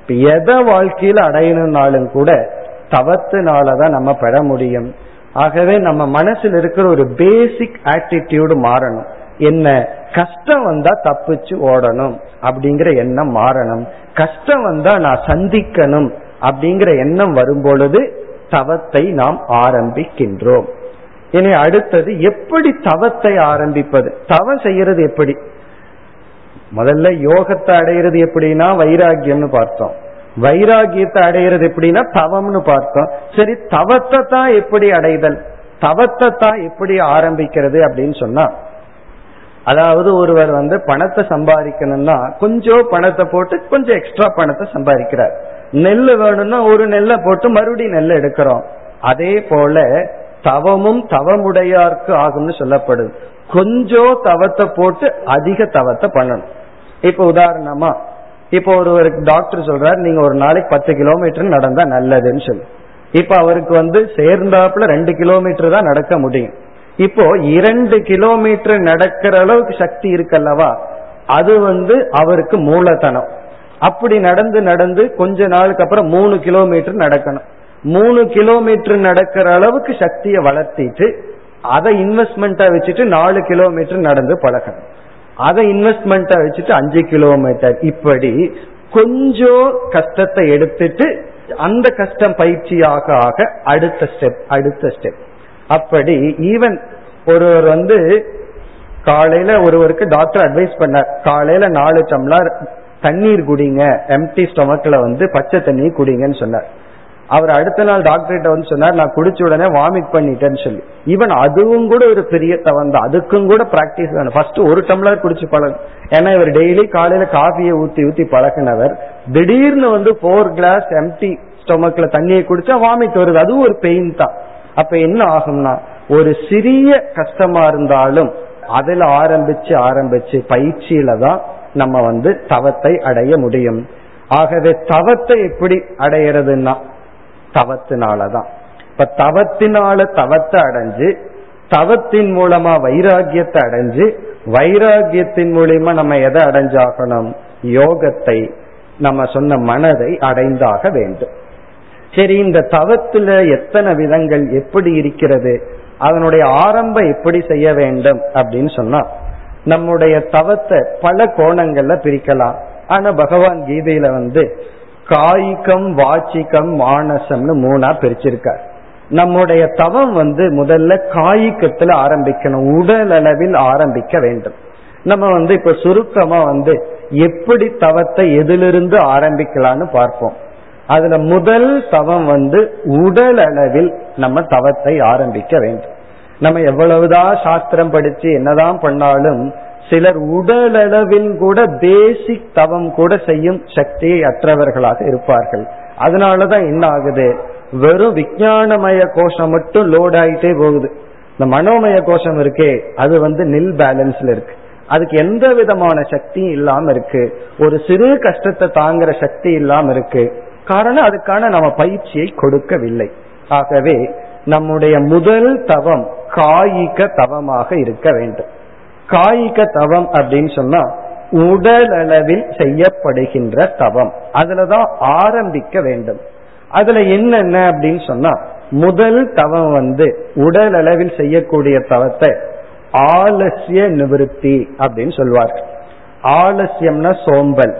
இப்ப எதை வாழ்க்கையில அடையணும்னாலும் கூட தவத்தினாலதான் நம்ம பெற முடியும். ஆகவே நம்ம மனசில் இருக்கிற ஒரு பேசிக் ஆட்டிடியூடு மாறணும். என்ன? கஷ்டம் வந்தா தப்பிச்சு ஓடணும் அப்படிங்கிற எண்ணம் மாறணும். கஷ்டம் வந்தா நான் சந்திக்கணும் அப்படிங்கிற எண்ணம் வரும் பொழுது தவத்தை நாம் ஆரம்பிக்கின்றோம். இனி அடுத்தது எப்படி தவத்தை ஆரம்பிப்பது? தவம் செய்யறது எப்படி? முதல்ல யோகத்தை அடையிறது எப்படின்னா வைராகியம்னு பார்த்தோம். வைராகியத்தை அடையிறது எப்படின்னா தவம்னு பார்த்தோம். சரி தவத்தை தான் எப்படி அடைதல்? தவத்தை தான் எப்படி ஆரம்பிக்கிறது அப்படின்னு சொன்னா அதாவது ஒருவர் வந்து பணத்தை சம்பாதிக்கணும்னா கொஞ்சம் பணத்தை போட்டு கொஞ்சம் எக்ஸ்ட்ரா பணத்தை சம்பாதிக்கிறார். நெல் வேணும்னா ஒரு நெல்லை போட்டு மறுபடியும் நெல் எடுக்கிறோம். அதே போல தவமும் தவமுடையார்க்கு ஆகும்னு சொல்லப்படுது கொஞ்சம் தவத்தை போட்டு அதிக தவத்தை பண்ணணும். இப்ப உதாரணமா இப்ப ஒருவருக்கு டாக்டர் சொல்றாரு நீங்க ஒரு நாளைக்கு பத்து கிலோமீட்டர் நடந்தா நல்லதுன்னு சொல்லு. இப்ப அவருக்கு வந்து சேர்ந்தாப்புல ரெண்டு கிலோமீட்டர் தான் நடக்க முடியும். இப்போ இரண்டு கிலோமீட்டர் நடக்கிற அளவுக்கு சக்தி இருக்கல்லவா? அது வந்து அவருக்கு மூலதனம். அப்படி நடந்து நடந்து கொஞ்ச நாளுக்கு அப்புறம் மூணு கிலோமீட்டர் நடக்கணும். மூணு கிலோமீட்டர் நடக்கிற அளவுக்கு சக்தியை வளர்த்திட்டு அதை இன்வெஸ்ட்மெண்ட்டா வச்சுட்டு நாலு கிலோமீட்டர் நடந்து பழகணும். அதை இன்வெஸ்ட்மெண்ட்டா வச்சுட்டு அஞ்சு கிலோமீட்டர். இப்படி கொஞ்சம் கஷ்டத்தை எடுத்துட்டு அந்த கஷ்டம் பயிற்சியாக ஆக அடுத்த ஸ்டெப் அடுத்த ஸ்டெப் அப்படி ஈவன் ஒருவர் வந்து காலையில ஒருவருக்கு டாக்டர் அட்வைஸ் பண்ணார். காலையில நாலு டம்ளர் தண்ணீர் குடிங்க. எம்டி ஸ்டொமக்ல வந்து பச்சை தண்ணி குடிங்கன்னு சொன்னார். அவர் அடுத்த நாள் டாக்டர்கிட்ட வந்து சொன்னார் நான் குடிச்ச உடனே வாமிட் பண்ணிட்டேன்னு சொல்லி. ஈவன் அதுவும் கூட ஒரு பெரிய தவன் தான். அதுக்கும் கூட பிராக்டிஸ் வேணும். ஃபர்ஸ்ட் ஒரு டம்ளர் குடிச்சு பழகும் ஏன்னா இவர் டெய்லி காலையில காஃபியை ஊத்தி ஊத்தி பழகினவர். திடீர்னு வந்து போர் கிளாஸ் எம்டி ஸ்டொமக்ல தண்ணியை குடிச்சா வாமிட் வருது. அதுவும் ஒரு பெயின் தான். அப்ப என்ன ஆகும்னா ஒரு சிறிய கஷ்டமா இருந்தாலும் அதுல ஆரம்பிச்சு ஆரம்பிச்சு பயிற்சியில தான் நம்ம வந்து தவத்தை அடைய முடியும். ஆகவே தவத்தை எப்படி அடையிறதுன்னா தவத்தினாலதான். இப்ப தவத்தினால தவத்தை அடைஞ்சு தவத்தின் மூலமா வைராகியத்தை அடைஞ்சு வைராகியத்தின் மூலியமா நம்ம எதை அடைஞ்சாகணும்? யோகத்தை நம்ம சொன்ன மனதை அடைந்தாக வேண்டும். சரி இந்த தவத்துல எத்தனை விதங்கள் எப்படி இருக்கிறது? அதனுடைய ஆரம்பம் எப்படி செய்ய வேண்டும் அப்படின்னு சொன்னா நம்முடைய தவத்தை பல கோணங்கள்ல பிரிக்கலாம். ஆனா பகவான் கீதையில வந்து காய்கம் வாச்சிக்கம் மானசம்னு மூணா பிரிச்சிருக்கார். நம்முடைய தவம் வந்து முதல்ல காய்கத்துல ஆரம்பிக்கணும். உடல் அளவில் ஆரம்பிக்க வேண்டும். நம்ம வந்து இப்ப சுருக்கமா வந்து எப்படி தவத்தை எதிலிருந்து ஆரம்பிக்கலாம்னு பார்ப்போம். அதுல முதல் தவம் வந்து உடல் அளவில் நம்ம தவத்தை ஆரம்பிக்க வேண்டும். நம்ம எவ்வளவுதான் சாஸ்திரம் படிச்சு என்னதான் பண்ணாலும் சிலர் உடல் அளவில் கூட பேசிக் தவம் கூட செய்யும் சக்தியை அற்றவர்களாக இருப்பார்கள். அதனாலதான் என்ன ஆகுது வெறும் விஞ்ஞானமய கோஷம் மட்டும் லோட் ஆயிட்டே போகுது. இந்த மனோமய கோஷம் இருக்கே அது வந்து நில் பேலன்ஸ்ல இருக்கு. அதுக்கு எந்த விதமான சக்தியும் இல்லாம இருக்கு. ஒரு சிறு கஷ்டத்தை தாங்குற சக்தி இல்லாம இருக்கு. காரணம் அதுக்கான நம்ம பயிற்சியை கொடுக்கவில்லை. ஆகவே நம்முடைய முதல் தவம் காயிக தவமாக இருக்க வேண்டும். காயிக தவம் அப்படின்னு சொன்னா உடல் அளவில் செய்யப்படுகின்ற தவம். அதுலதான் ஆரம்பிக்க வேண்டும். அதுல என்னென்ன அப்படின்னு சொன்னா முதல் தவம் வந்து உடல் அளவில் செய்யக்கூடிய தவத்தை ஆலசிய நிவிருத்தி அப்படின்னு சொல்வார்கள். ஆலசியம்னா சோம்பல்.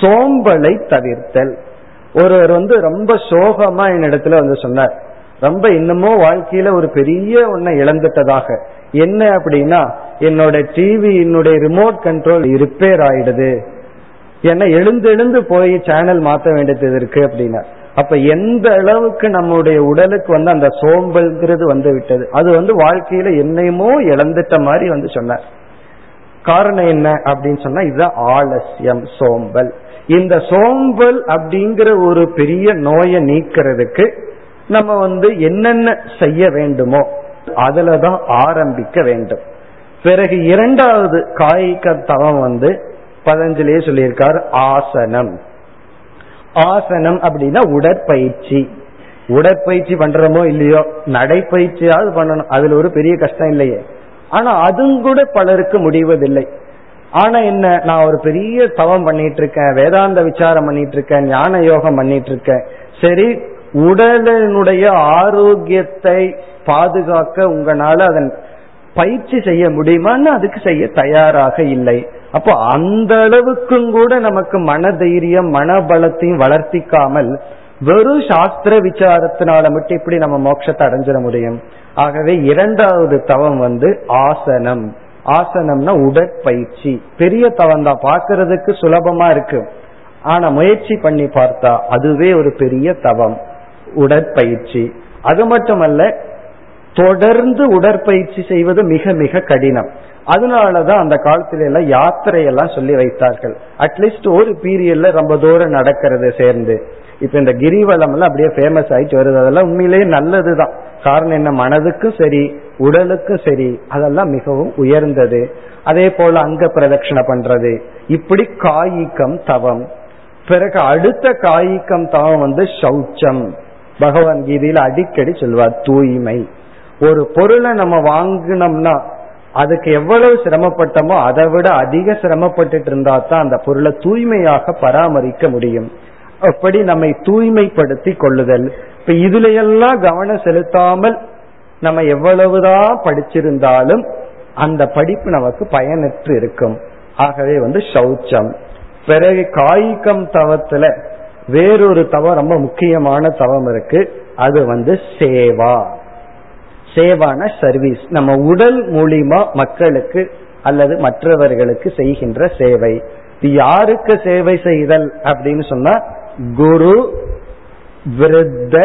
சோம்பலை தவிர்த்தல். ஒருவர் வந்து ரொம்ப சோகமா என்னிடத்துல வந்து சொன்னார். ரொம்ப இன்னமும் வாழ்க்கையில ஒரு பெரிய ஒன்ன இழந்துட்டதாக. என்ன அப்படின்னா என்னோட டிவி என்னுடைய ரிமோட் கண்ட்ரோல் ரிப்பேர் ஆயிடுது. ஏன்னா எழுந்து எழுந்து போய் சேனல் மாத்த வேண்டியது இருக்கு அப்படின்னா. அப்ப எந்த அளவுக்கு நம்முடைய உடலுக்கு வந்து அந்த சோம்பல்ங்கிறது வந்து விட்டது. அது வந்து வாழ்க்கையில என்னையுமோ இழந்துட்ட மாதிரி வந்து சொன்னார். காரணம் என்ன அப்படின்னு சொன்னா இதுதான் ஆலசியம் சோம்பல். இந்த சோம்பல் அப்படிங்கிற ஒரு பெரிய நோயை நீக்கிறதுக்கு நம்ம வந்து என்னென்ன செய்ய வேண்டுமோ அதுலதான் ஆரம்பிக்க வேண்டும். பிறகு இரண்டாவது காய்க தவம் வந்து பதஞ்சலியே சொல்லியிருக்காரு ஆசனம். ஆசனம் அப்படின்னா உடற்பயிற்சி. உடற்பயிற்சி பண்றோமோ இல்லையோ நடைப்பயிற்சியாவது பண்ணணும். அதுல ஒரு பெரிய கஷ்டம் இல்லையே. ஆனா அதுவும் கூட பலருக்கு முடிவதில்லை. ஆனா என்ன நான் ஒரு பெரிய தவம் பண்ணிட்டு இருக்கேன் வேதாந்த விசாரம் பண்ணிட்டு இருக்கேன் ஞான யோகம் பண்ணிட்டு இருக்கேன் சரி உடலினுடைய ஆரோக்கியத்தை பாதுகாக்க உங்களால அதன் பயிற்சி செய்ய முடியுமான்னு அதுக்கு செய்ய தயாராக இல்லை. அப்போ அந்த அளவுக்கும் கூட நமக்கு மன தைரியம் மனபலத்தையும் வளர்த்திக்காமல் வெறும் சாஸ்திர விசாரத்தினால மட்டும் இப்படி நம்ம மோட்சத்தை அடைஞ்சிட முடியும். ஆகவே இரண்டாவது தவம் வந்து ஆசனம். ஆசனம்னா உடற்பயிற்சி. பெரிய தவம் தான். பார்க்கறதுக்கு சுலபமா இருக்கு. ஆனா முயற்சி பண்ணி பார்த்தா அதுவே ஒரு பெரிய தவம். உடற்பயிற்சி. அது மட்டுமல்ல தொடர்ந்து உடற்பயிற்சி செய்வது மிக மிக கடினம். அதனாலதான் அந்த காலத்துல எல்லாம் யாத்திரையெல்லாம் சொல்லி வைத்தார்கள். அட்லீஸ்ட் ஒரு பீரியட்ல ரொம்ப தூரம் நடக்கிறது சேர்ந்து. இப்ப இந்த கிரிவலம் எல்லாம் அப்படியே ஃபேமஸ் ஆயிட்டு வருது. அதெல்லாம் உண்மையிலேயே நல்லதுதான். காரணம் என்ன? மனதுக்கும் சரி உடலுக்கும் சரி அதெல்லாம் மிகவும் உயர்ந்தது. அதே போல அங்க பிரதட்சணை பண்றது. இப்படி காய்கம் தவம். பிறகு அடுத்த காய்கம் தவம் வந்து சௌச்சம் கீதையில் அடிக்கடி சொல்வார் தூய்மை. ஒரு பொருளை நம்ம வாங்கினோம்னா அதுக்கு எவ்வளவு சிரமப்பட்டமோ அதை விட அதிக சிரமப்பட்டுட்டு இருந்தா தான் அந்த பொருளை தூய்மையாக பராமரிக்க முடியும். அப்படி நம்மை தூய்மைப்படுத்தி கொள்ளுதல். இப்ப இதுல எல்லாம் கவனம் செலுத்தாமல் நம்ம எவ்வளவுதான் படிச்சிருந்தாலும் அந்த படிப்பு நமக்கு பயனற்று இருக்கும். ஆகவே வந்து சௌச்சம். பிறகு காய்கம் தவத்துல வேறொரு தவம் ரொம்ப முக்கியமான தவம் இருக்கு. அது வந்து சேவா. சேவான சர்வீஸ் நம்ம உடல் மூலியமா மக்களுக்கு அல்லது மற்றவர்களுக்கு செய்கின்ற சேவை. யாருக்கு சேவை செய்தல் அப்படின்னு சொன்னா குரு விருத்த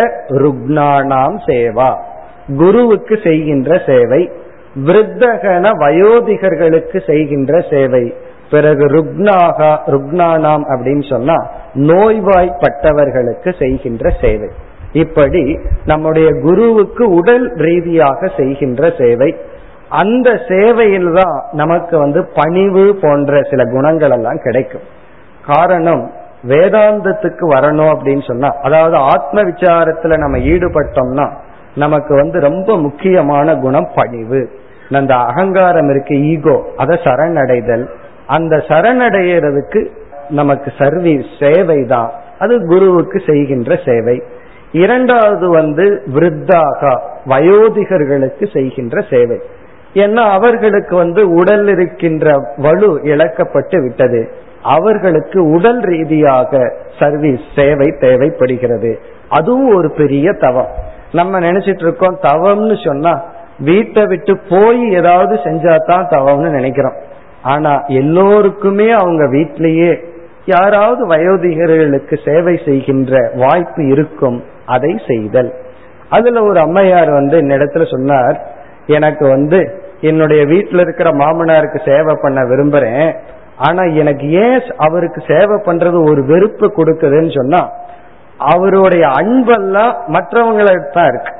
ருக்னானாம் சேவா. குருவுக்கு செய்கின்ற சேவை விருத்தகன வயோதிகர்களுக்கு செய்கின்ற சேவை. பிறகு ருக்னாகா ருக்னானாம் அப்படின்னு சொன்னா நோய்வாய்ப்பட்டவர்களுக்கு செய்கின்ற சேவை. இப்படி நம்முடைய குருவுக்கு உடல் ரீதியாக செய்கின்ற சேவை. அந்த சேவையில் தான் நமக்கு வந்து பணிவு போன்ற சில குணங்கள் எல்லாம் கிடைக்கும். காரணம் வேதாந்தத்துக்கு வரணும் அப்படின்னு சொன்னா அதாவது ஆத்ம விசாரத்துல நம்ம ஈடுபட்டோம்னா நமக்கு வந்து ரொம்ப முக்கியமான குணம் பணிவு. அந்த அகங்காரம் இருக்கு ஈகோ அதை சரணடைதல். அந்த சரணடைகிறதுக்கு நமக்கு சர்வீஸ் சேவை தான். அது குருவுக்கு செய்கின்ற சேவை. இரண்டாவது வந்து விருத்தாக வயோதிகர்களுக்கு செய்கின்ற சேவை. ஏன்னா அவர்களுக்கு வந்து உடல் இருக்கின்ற வலு இழக்கப்பட்டு விட்டது. அவர்களுக்கு உடல் ரீதியாக சர்வீஸ் சேவை தேவைப்படுகிறது. அதுவும் ஒரு பெரிய தவம். நம்ம நினைச்சிட்டு இருக்கோம் தவம்னு சொன்னா வீட்டை விட்டு போய் ஏதாவது செஞ்சா தான் தவம்னு நினைக்கிறோம். ஆனா எல்லோருக்குமே அவங்க வீட்டிலேயே யாராவது வயோதிகர்களுக்கு சேவை செய்கின்ற வாய்ப்பு இருக்கும் அதை செய்தல். அதுல ஒரு அம்மையார் வந்து என்னிடத்துல சொன்னார் எனக்கு வந்து என்னுடைய வீட்டில் இருக்கிற மாமனாருக்கு சேவை பண்ண விரும்புறேன். ஆனா எனக்கு ஏன் அவருக்கு சேவை பண்றது ஒரு வெறுப்பு கொடுக்குதுன்னு சொன்னா அவருடைய அன்பெல்லாம் மற்றவங்களுக்கு தான் இருக்கு.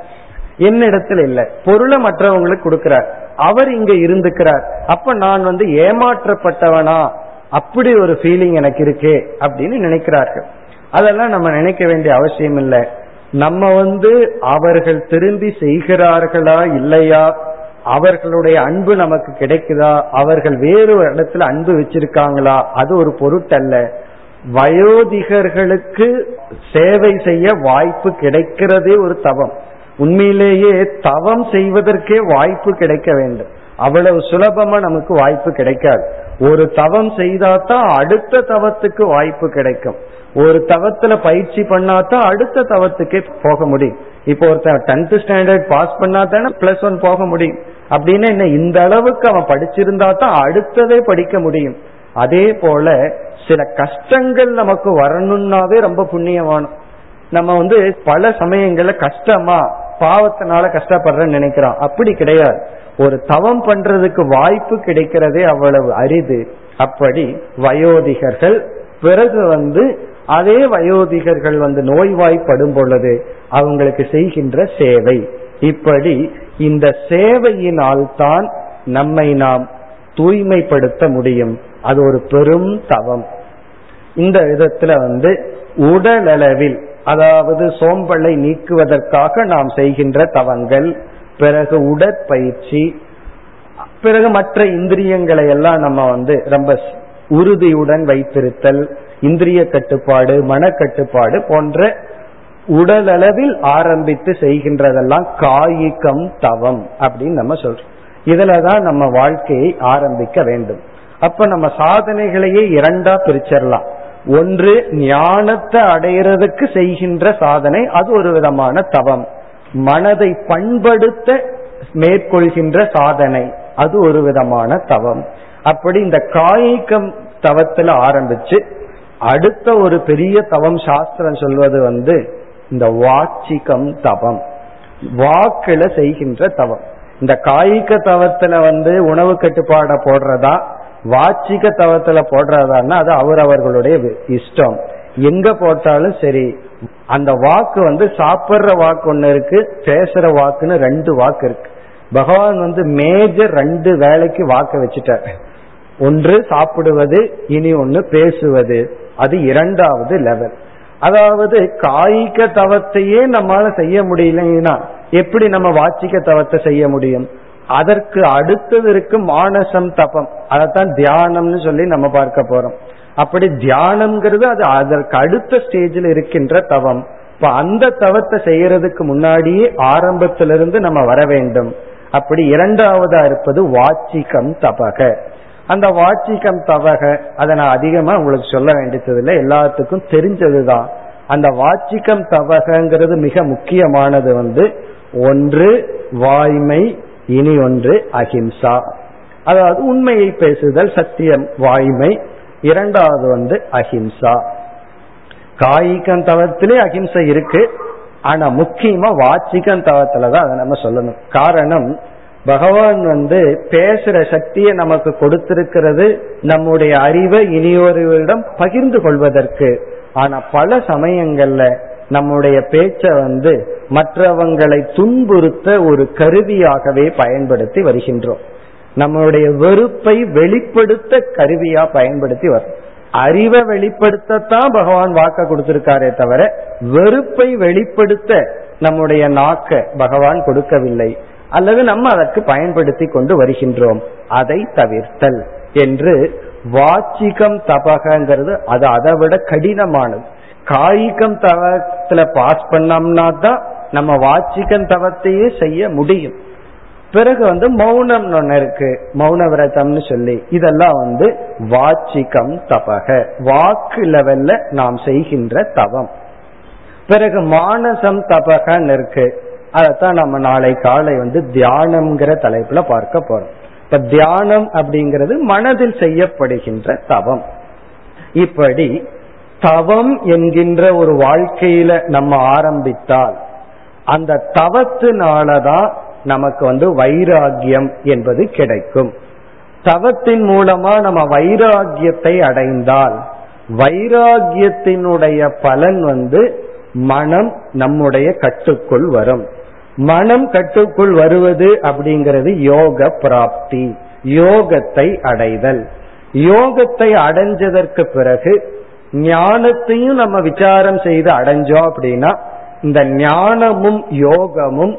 என்னிடத்துல இல்ல. பொருளை மற்றவங்களுக்கு கொடுக்கிறார். அவர் இங்க இருந்துக்கிறார். அப்ப நான் வந்து ஏமாற்றப்பட்டவனா? அப்படி ஒரு ஃபீலிங் எனக்கு இருக்கே அப்படின்னு நினைக்கிறார்கள். அதெல்லாம் நம்ம நினைக்க வேண்டிய அவசியம் இல்லை. நம்ம வந்து அவர்கள் திரும்பி செய்கிறார்களா இல்லையா? அவர்களுடைய அன்பு நமக்கு கிடைக்குதா? அவர்கள் வேறு இடத்துல அன்பு வச்சிருக்காங்களா? அது ஒரு பொருட்டல்ல. வயோதிகர்களுக்கு சேவை செய்ய வாய்ப்பு கிடைக்கிறதே ஒரு தவம். உண்மையிலேயே தவம் செய்வதற்கே வாய்ப்பு கிடைக்க வேண்டும். அவ்வளவு சுலபமா நமக்கு வாய்ப்பு கிடைக்காது. ஒரு தவம் செய்தாதான் அடுத்த தவத்துக்கு வாய்ப்பு கிடைக்கும். ஒரு தவத்துல பயிற்சி பண்ணாதான் அடுத்த தவத்துக்கே போக முடியும். இப்போ ஒருத்தன் டென்த் ஸ்டாண்டர்ட் பாஸ் பண்ணா தானே பிளஸ் ஒன் போக முடியும். அப்படின்னு என்ன இந்த அளவுக்கு அவன் படிச்சிருந்தா தான் அடுத்ததே படிக்க முடியும். அதே போல சில கஷ்டங்கள் நமக்கு வரணும்னாவே ரொம்ப புண்ணியமானும் நம்ம வந்து பல சமயங்கள்ல கஷ்டமா பாவத்தினால கஷ்டப்படுறேன்னு நினைக்கிறோம். அப்படி கிடையாது. ஒரு தவம் பண்றதுக்கு வாய்ப்பு கிடைக்கிறதே அவ்வளவு அரிது. அப்படி வயோதிகர்கள் பிறகு வந்து அதே வயோதிகர்கள் வந்து நோய்வாய்ப்படும் பொழுது அவங்களுக்கு செய்கின்ற சேவை. இப்படி இந்த சேவையினால் தான் நம்மை நாம் தூய்மைப்படுத்த முடியும். அது ஒரு பெரும் தவம். இந்த விதத்துல வந்து உடலளவில் அதாவது சோம்பலை நீக்குவதற்காக நாம் செய்கின்ற தவங்கள் பிறகு உடற்பயிற்சி பிறகு மற்ற இந்திரியங்களை எல்லாம் நம்ம வந்து ரொம்ப உறுதியுடன் வைத்திருத்தல் இந்திரிய கட்டுப்பாடு மனக்கட்டுப்பாடு போன்ற உடலளவில் ஆரம்பித்து செய்கின்றதெல்லாம் காயிகம் தவம் அப்படின்னு நம்ம சொல்றோம். இதுலதான் நம்ம வாழ்க்கையை ஆரம்பிக்க வேண்டும். அப்ப நம்ம சாதனைகளையே இரண்டா பிரிச்சிடலாம். ஒன்று ஞானத்தை அடையிறதுக்கு செய்கின்ற சாதனை அது ஒரு விதமான தவம். மனதை பண்படுத்த மேற்கொள்கின்ற சாதனை. அது ஒரு விதமான தவம். அப்படி இந்த காய்கம் தவத்துல ஆரம்பிச்சு அடுத்த ஒரு பெரிய தவம் சாஸ்திரம் சொல்வது வந்து இந்த வாச்சிகம் தவம். வாக்குல செய்கின்ற தவம். இந்த காய்க தவத்துல வந்து உணவு கட்டுப்பாட போடுறதா வாச்சிக தவத்துல போடுறதான்னா அது அவரவர்களுடைய இஷ்டம். எங்க போட்டாலும் சரி அந்த வாக்கு வந்து சாப்பிட்ற வாக்கு ஒன்று இருக்கு பேசுற வாக்குன்னு ரெண்டு வாக்கு இருக்கு. பகவான் வந்து மேஜர் ரெண்டு வேலைக்கு வாக்க வச்சுட்டார். ஒன்று சாப்பிடுவது இனி ஒன்று பேசுவது. அது இரண்டாவது லெவல் அதாவது காய்க தவத்தையே நம்மால செய்ய முடியலன்னா எப்படி நம்ம வாச்சிக்க தவத்தை செய்ய முடியும்? அதற்கு அடுத்தது இருக்கு மானசம் தபம். அதைத்தான் தியானம்னு சொல்லி நம்ம பார்க்க போறோம். அப்படி தியானம்ங்கிறது அது அதற்கு அடுத்த ஸ்டேஜில் இருக்கின்ற தவம். இப்ப அந்த தவத்தை செய்யறதுக்கு முன்னாடியே ஆரம்பத்திலிருந்து நம்ம வர வேண்டும். அப்படி இரண்டாவதா இருப்பது வாச்சிக்கம் தபக. அந்த வாச்சிக்கம் தவக அதை நான் அதிகமா உங்களுக்கு சொல்ல வேண்டியது இல்லை எல்லாத்துக்கும் தெரிஞ்சதுதான். அந்த வாச்சிக்கம் தவகங்கிறது மிக முக்கியமானது வந்து ஒன்று வாய்மை இனி ஒன்று அஹிம்சா. அதாவது உண்மையை பேசுதல் சத்தியம் வாய்மை. இரண்டாவது வந்து அஹிம்சா. காய்கம் தவத்திலே அஹிம்சை இருக்கு. ஆனா முக்கியமா வாச்சிகம் தவத்துலதான் அதை நம்ம சொல்லணும். காரணம் பகவான் வந்து பேசுற சக்தியை நமக்கு கொடுத்திருக்கிறது நம்முடைய அறிவை இனியொருவரிடம் பகிர்ந்து கொள்வதற்கு. ஆனா பல சமயங்கள்ல நம்முடைய பேச்ச வந்து மற்றவங்களை துன்புறுத்த ஒரு கருவியாகவே பயன்படுத்தி வருகின்றோம். நம்மளுடைய வெறுப்பை வெளிப்படுத்த கருவியா பயன்படுத்தி வரும். அறிவை வெளிப்படுத்தத்தான் பகவான் வாக்க கொடுத்திருக்காரே தவிர வெறுப்பை வெளிப்படுத்த நம்முடைய நாக்க பகவான் கொடுக்கவில்லை. அல்லது நம்ம அதற்கு பயன்படுத்தி கொண்டு வருகின்றோம். அதை தவிர்த்தல் என்று வாச்சிகம் தபகங்கிறது அது அதை விட கடினமானது. காய்கம் தவத்துல பாஸ் பண்ணோம்னா தான் நம்ம வாச்சிகம் தவத்தையே செய்ய முடியும். பிறகு வந்து மௌனம் ஒன்னு இருக்கு. மௌன விரதம்னு சொல்லி. இதெல்லாம் வந்து வாச்சிகம் தபக. வாக்கு லெவல்ல நாம் செய்கின்ற தவம். பிறகு மானசம் தபகன்னு இருக்கு. அதைத்தான் நம்ம நாளை காலை வந்து தியானம்ங்கிற தலைப்புல பார்க்க போறோம். இப்ப தியானம் அப்படிங்கிறது மனதில் செய்யப்படுகின்ற தவம். இப்படி தவம் என்கின்ற ஒரு வாழ்க்கையில நம்ம ஆரம்பித்தால் அந்த தவத்தினாலதான் நமக்கு வந்து வைராகியம் என்பது கிடைக்கும். தவத்தின் மூலமா நம்ம வைராகியத்தை அடைந்தால் வைராகியத்தினுடைய பலன் வந்து மனம் நம்முடைய கட்டுக்குள் வரும். மனம் கட்டுக்குள் வருவது அப்படிங்கிறது யோக பிராப்தி யோகத்தை அடைதல். யோகத்தை அடைஞ்சதற்கு பிறகு ஞானத்தையும் நம்ம விசாரம் செய்து அடைஞ்சோம் அப்படின்னா இந்த ஞானமும் யோகமும்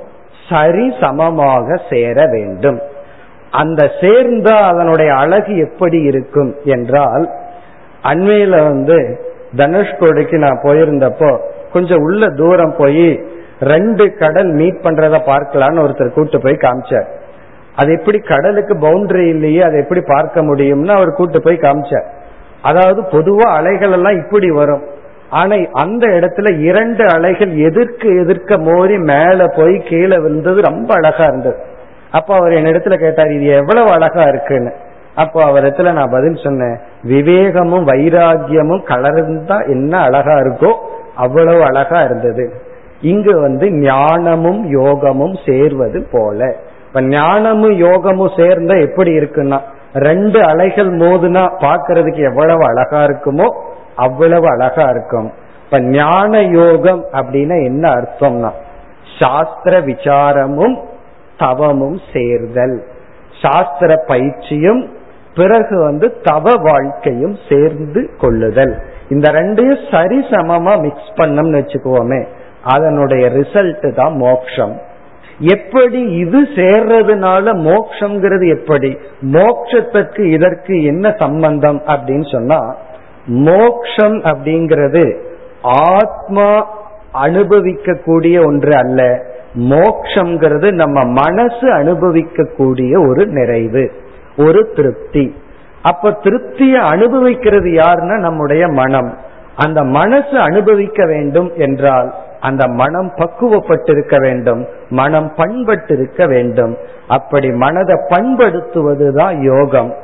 சரி சமமாக சேர வேண்டும். அந்த சேர்ந்தா அதனுடைய அழகு எப்படி இருக்கும் என்றால் அண்மையில வந்து தனுஷ்கோடிக்கு நான் போயிருந்தப்போ கொஞ்சம் உள்ள தூரம் போய் ரெண்டு கடல் மீட் பண்றத பார்க்கலான்னு ஒருத்தர் கூட்டு போய் காமிச்சார். அது எப்படி கடலுக்கு பவுண்டரி இல்லையே அதை எப்படி பார்க்க முடியும்னு அவர் கூட்டு போய் காமிச்சார். அதாவது பொதுவா அலைகள் எல்லாம் இப்படி வரும். ஆனா அந்த இடத்துல இரண்டு அலைகள் எதிர்க்கு எதிர்க்க மோதி மேல போய் கீழே விழுந்தது ரொம்ப அழகா இருந்தது. அப்ப அவர் என்னிடத்துல கேட்டார் இது எவ்வளவு அழகா இருக்குன்னு? அப்போ அவரிடத்துல நான் பதில் சொன்னேன் விவேகமும் வைராகியமும் கலர்ந்தா என்ன அழகா இருக்கோ அவ்வளவு அழகா இருந்தது. இங்கு வந்து ஞானமும் யோகமும் சேர்வது போல. இப்ப ஞானமும் யோகமும் சேர்ந்தா எப்படி இருக்குன்னா ரெண்டு அலைகள் மோதுனா பாக்குறதுக்கு எவ்வளவு அழகா இருக்குமோ அவ்வளவு அழகா இருக்கும். இப்ப ஞான யோகம் அப்படின்னா என்ன அர்த்தம்னா சாஸ்திர விசாரமும் தவமும் சேர்தல். சாஸ்திர பயிற்சியும் பிறகு வந்து தவ வாழ்க்கையும் சேர்ந்து கொள்ளுதல். இந்த ரெண்டையும் சரிசமமா மிக்ஸ் பண்ணோம்னு வச்சுக்குவோமே அதனுடைய ரிசல்ட் தான் மோக்ஷம். எப்படி இது சேர்றதுனால மோக்ஷங்கிறது எப்படி? மோக்ஷத்துக்கு இதற்கு என்ன சம்பந்தம் அப்படின்னு சொன்னா மோக்ஷம் அப்படிங்கிறது ஆத்மா அனுபவிக்கக்கூடிய ஒன்று அல்ல. மோக்ஷங்கிறது நம்ம மனசு அனுபவிக்கக்கூடிய ஒரு நிறைவு ஒரு திருப்தி. அப்ப திருப்தியை அனுபவிக்கிறது யாருன்னா நம்முடைய மனம். அந்த மனசு அனுபவிக்க வேண்டும் என்றால் அந்த மனம் பக்குவப்பட்டிருக்க வேண்டும் மனம் பண்பட்டிருக்க வேண்டும். அப்படி மனதை பண்படுத்துவதுதான் யோகம்.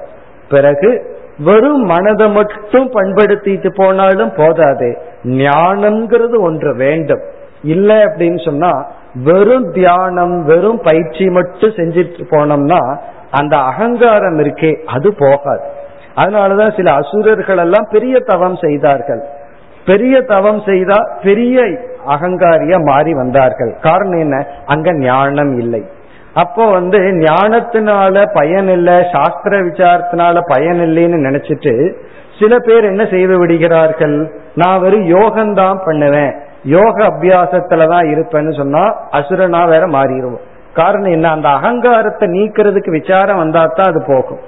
பிறகு வெறும் மனதை மட்டும் பண்படுத்திட்டு போனாலும் போதாது. ஞானம்ங்கிறது ஒன்று வேண்டும். இல்லை அப்படின்னு சொன்னா வெறும் தியானம் வெறும் பயிற்சி மட்டும் செஞ்சுட்டு போனோம்னா அந்த அகங்காரம் இருக்கே அது போகாது. அதனாலதான் சில அசுரர்கள் எல்லாம் பெரிய தவம் செய்தார்கள். பெரிய தவம் செய்தா பெரிய அகங்காரிய மாறி வந்தார்கள். காரணம் என்ன? அங்க ஞானம் இல்லை. அப்போ வந்து ஞானத்தினால பயன் இல்லை சாஸ்திர விசாரத்தினால பயன் இல்லைன்னு நினைச்சிட்டு சில பேர் என்ன செய்து விடுகிறார்கள்? நான் வெறும் யோகம்தான் பண்ணுவேன். யோக அபியாசத்துலதான் இருப்பேன்னு சொன்னா அசுரனா வேற மாறிடுவோம். காரணம் என்ன? அந்த அகங்காரத்தை நீக்கிறதுக்கு விசாரம் வந்தா தான் அது போகும்.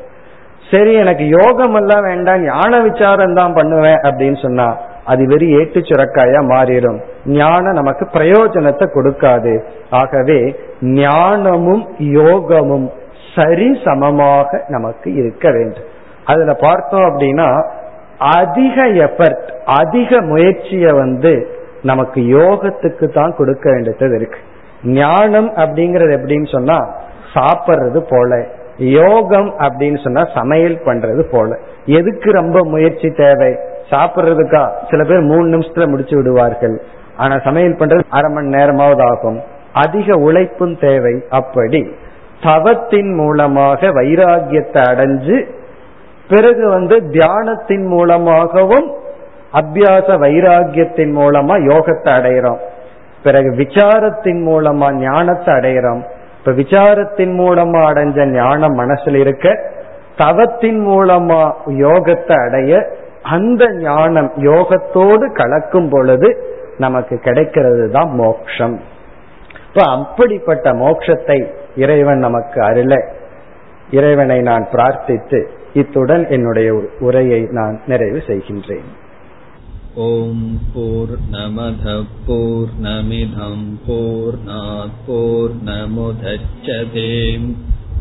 சரி எனக்கு யோகம் எல்லாம் வேண்டாம் ஞான விசாரம் தான் பண்ணுவேன் அப்படின்னு சொன்னா அது வெறும் ஏட்டு சுரக்காயா மாறிடும். ஞானம் நமக்கு பிரயோஜனத்தை கொடுக்காது. ஆகவே ஞானமும் யோகமும் சரி சமமாக நமக்கு இருக்க வேண்டும். அதுல பார்த்தோம் அப்படின்னா அதிக எஃபர்ட் அதிக முயற்சியை வந்து நமக்கு யோகத்துக்கு தான் கொடுக்க வேண்டியது இருக்கு. ஞானம் அப்படிங்கறது எப்படின்னு சொன்னா சாப்பிட்றது போல. யோகம் அப்படின்னு சொன்னா சமையல் பண்றது போல. எதுக்கு ரொம்ப முயற்சி தேவை? சாப்பிட்றதுக்கா சில பேர் மூணு நிமிஷத்துல முடிச்சு விடுவார்கள். ஆனா சமையல் பண்றது அரை மணி நேரமாவது ஆகும். அதிக உழைப்பும் தேவை அப்படி. தவத்தின் மூலமாக வைராகியத்தை அடைஞ்சு பிறகு வந்து தியானத்தின் மூலமாகவும் அபியாச வைராகியத்தின் மூலமா யோகத்தை அடையிறோம். பிறகு விசாரத்தின் மூலமா ஞானத்தை அடையிறோம். இப்ப விசாரத்தின் மூலமா அடைஞ்ச ஞானம் மனசுல இருக்க தவத்தின் மூலமா யோகத்தை அடைய அந்த ஞானம் யோகத்தோடு கலக்கும் பொழுது நமக்கு கிடைக்கிறது தான் மோக்ஷம். இப்ப அப்படிப்பட்ட மோட்சத்தை இறைவன் நமக்கு அருள இறைவனை நான் பிரார்த்தித்து இத்துடன் என்னுடைய உரையை நான் நிறைவு செய்கின்றேன். ஓம் போர் நமத போர்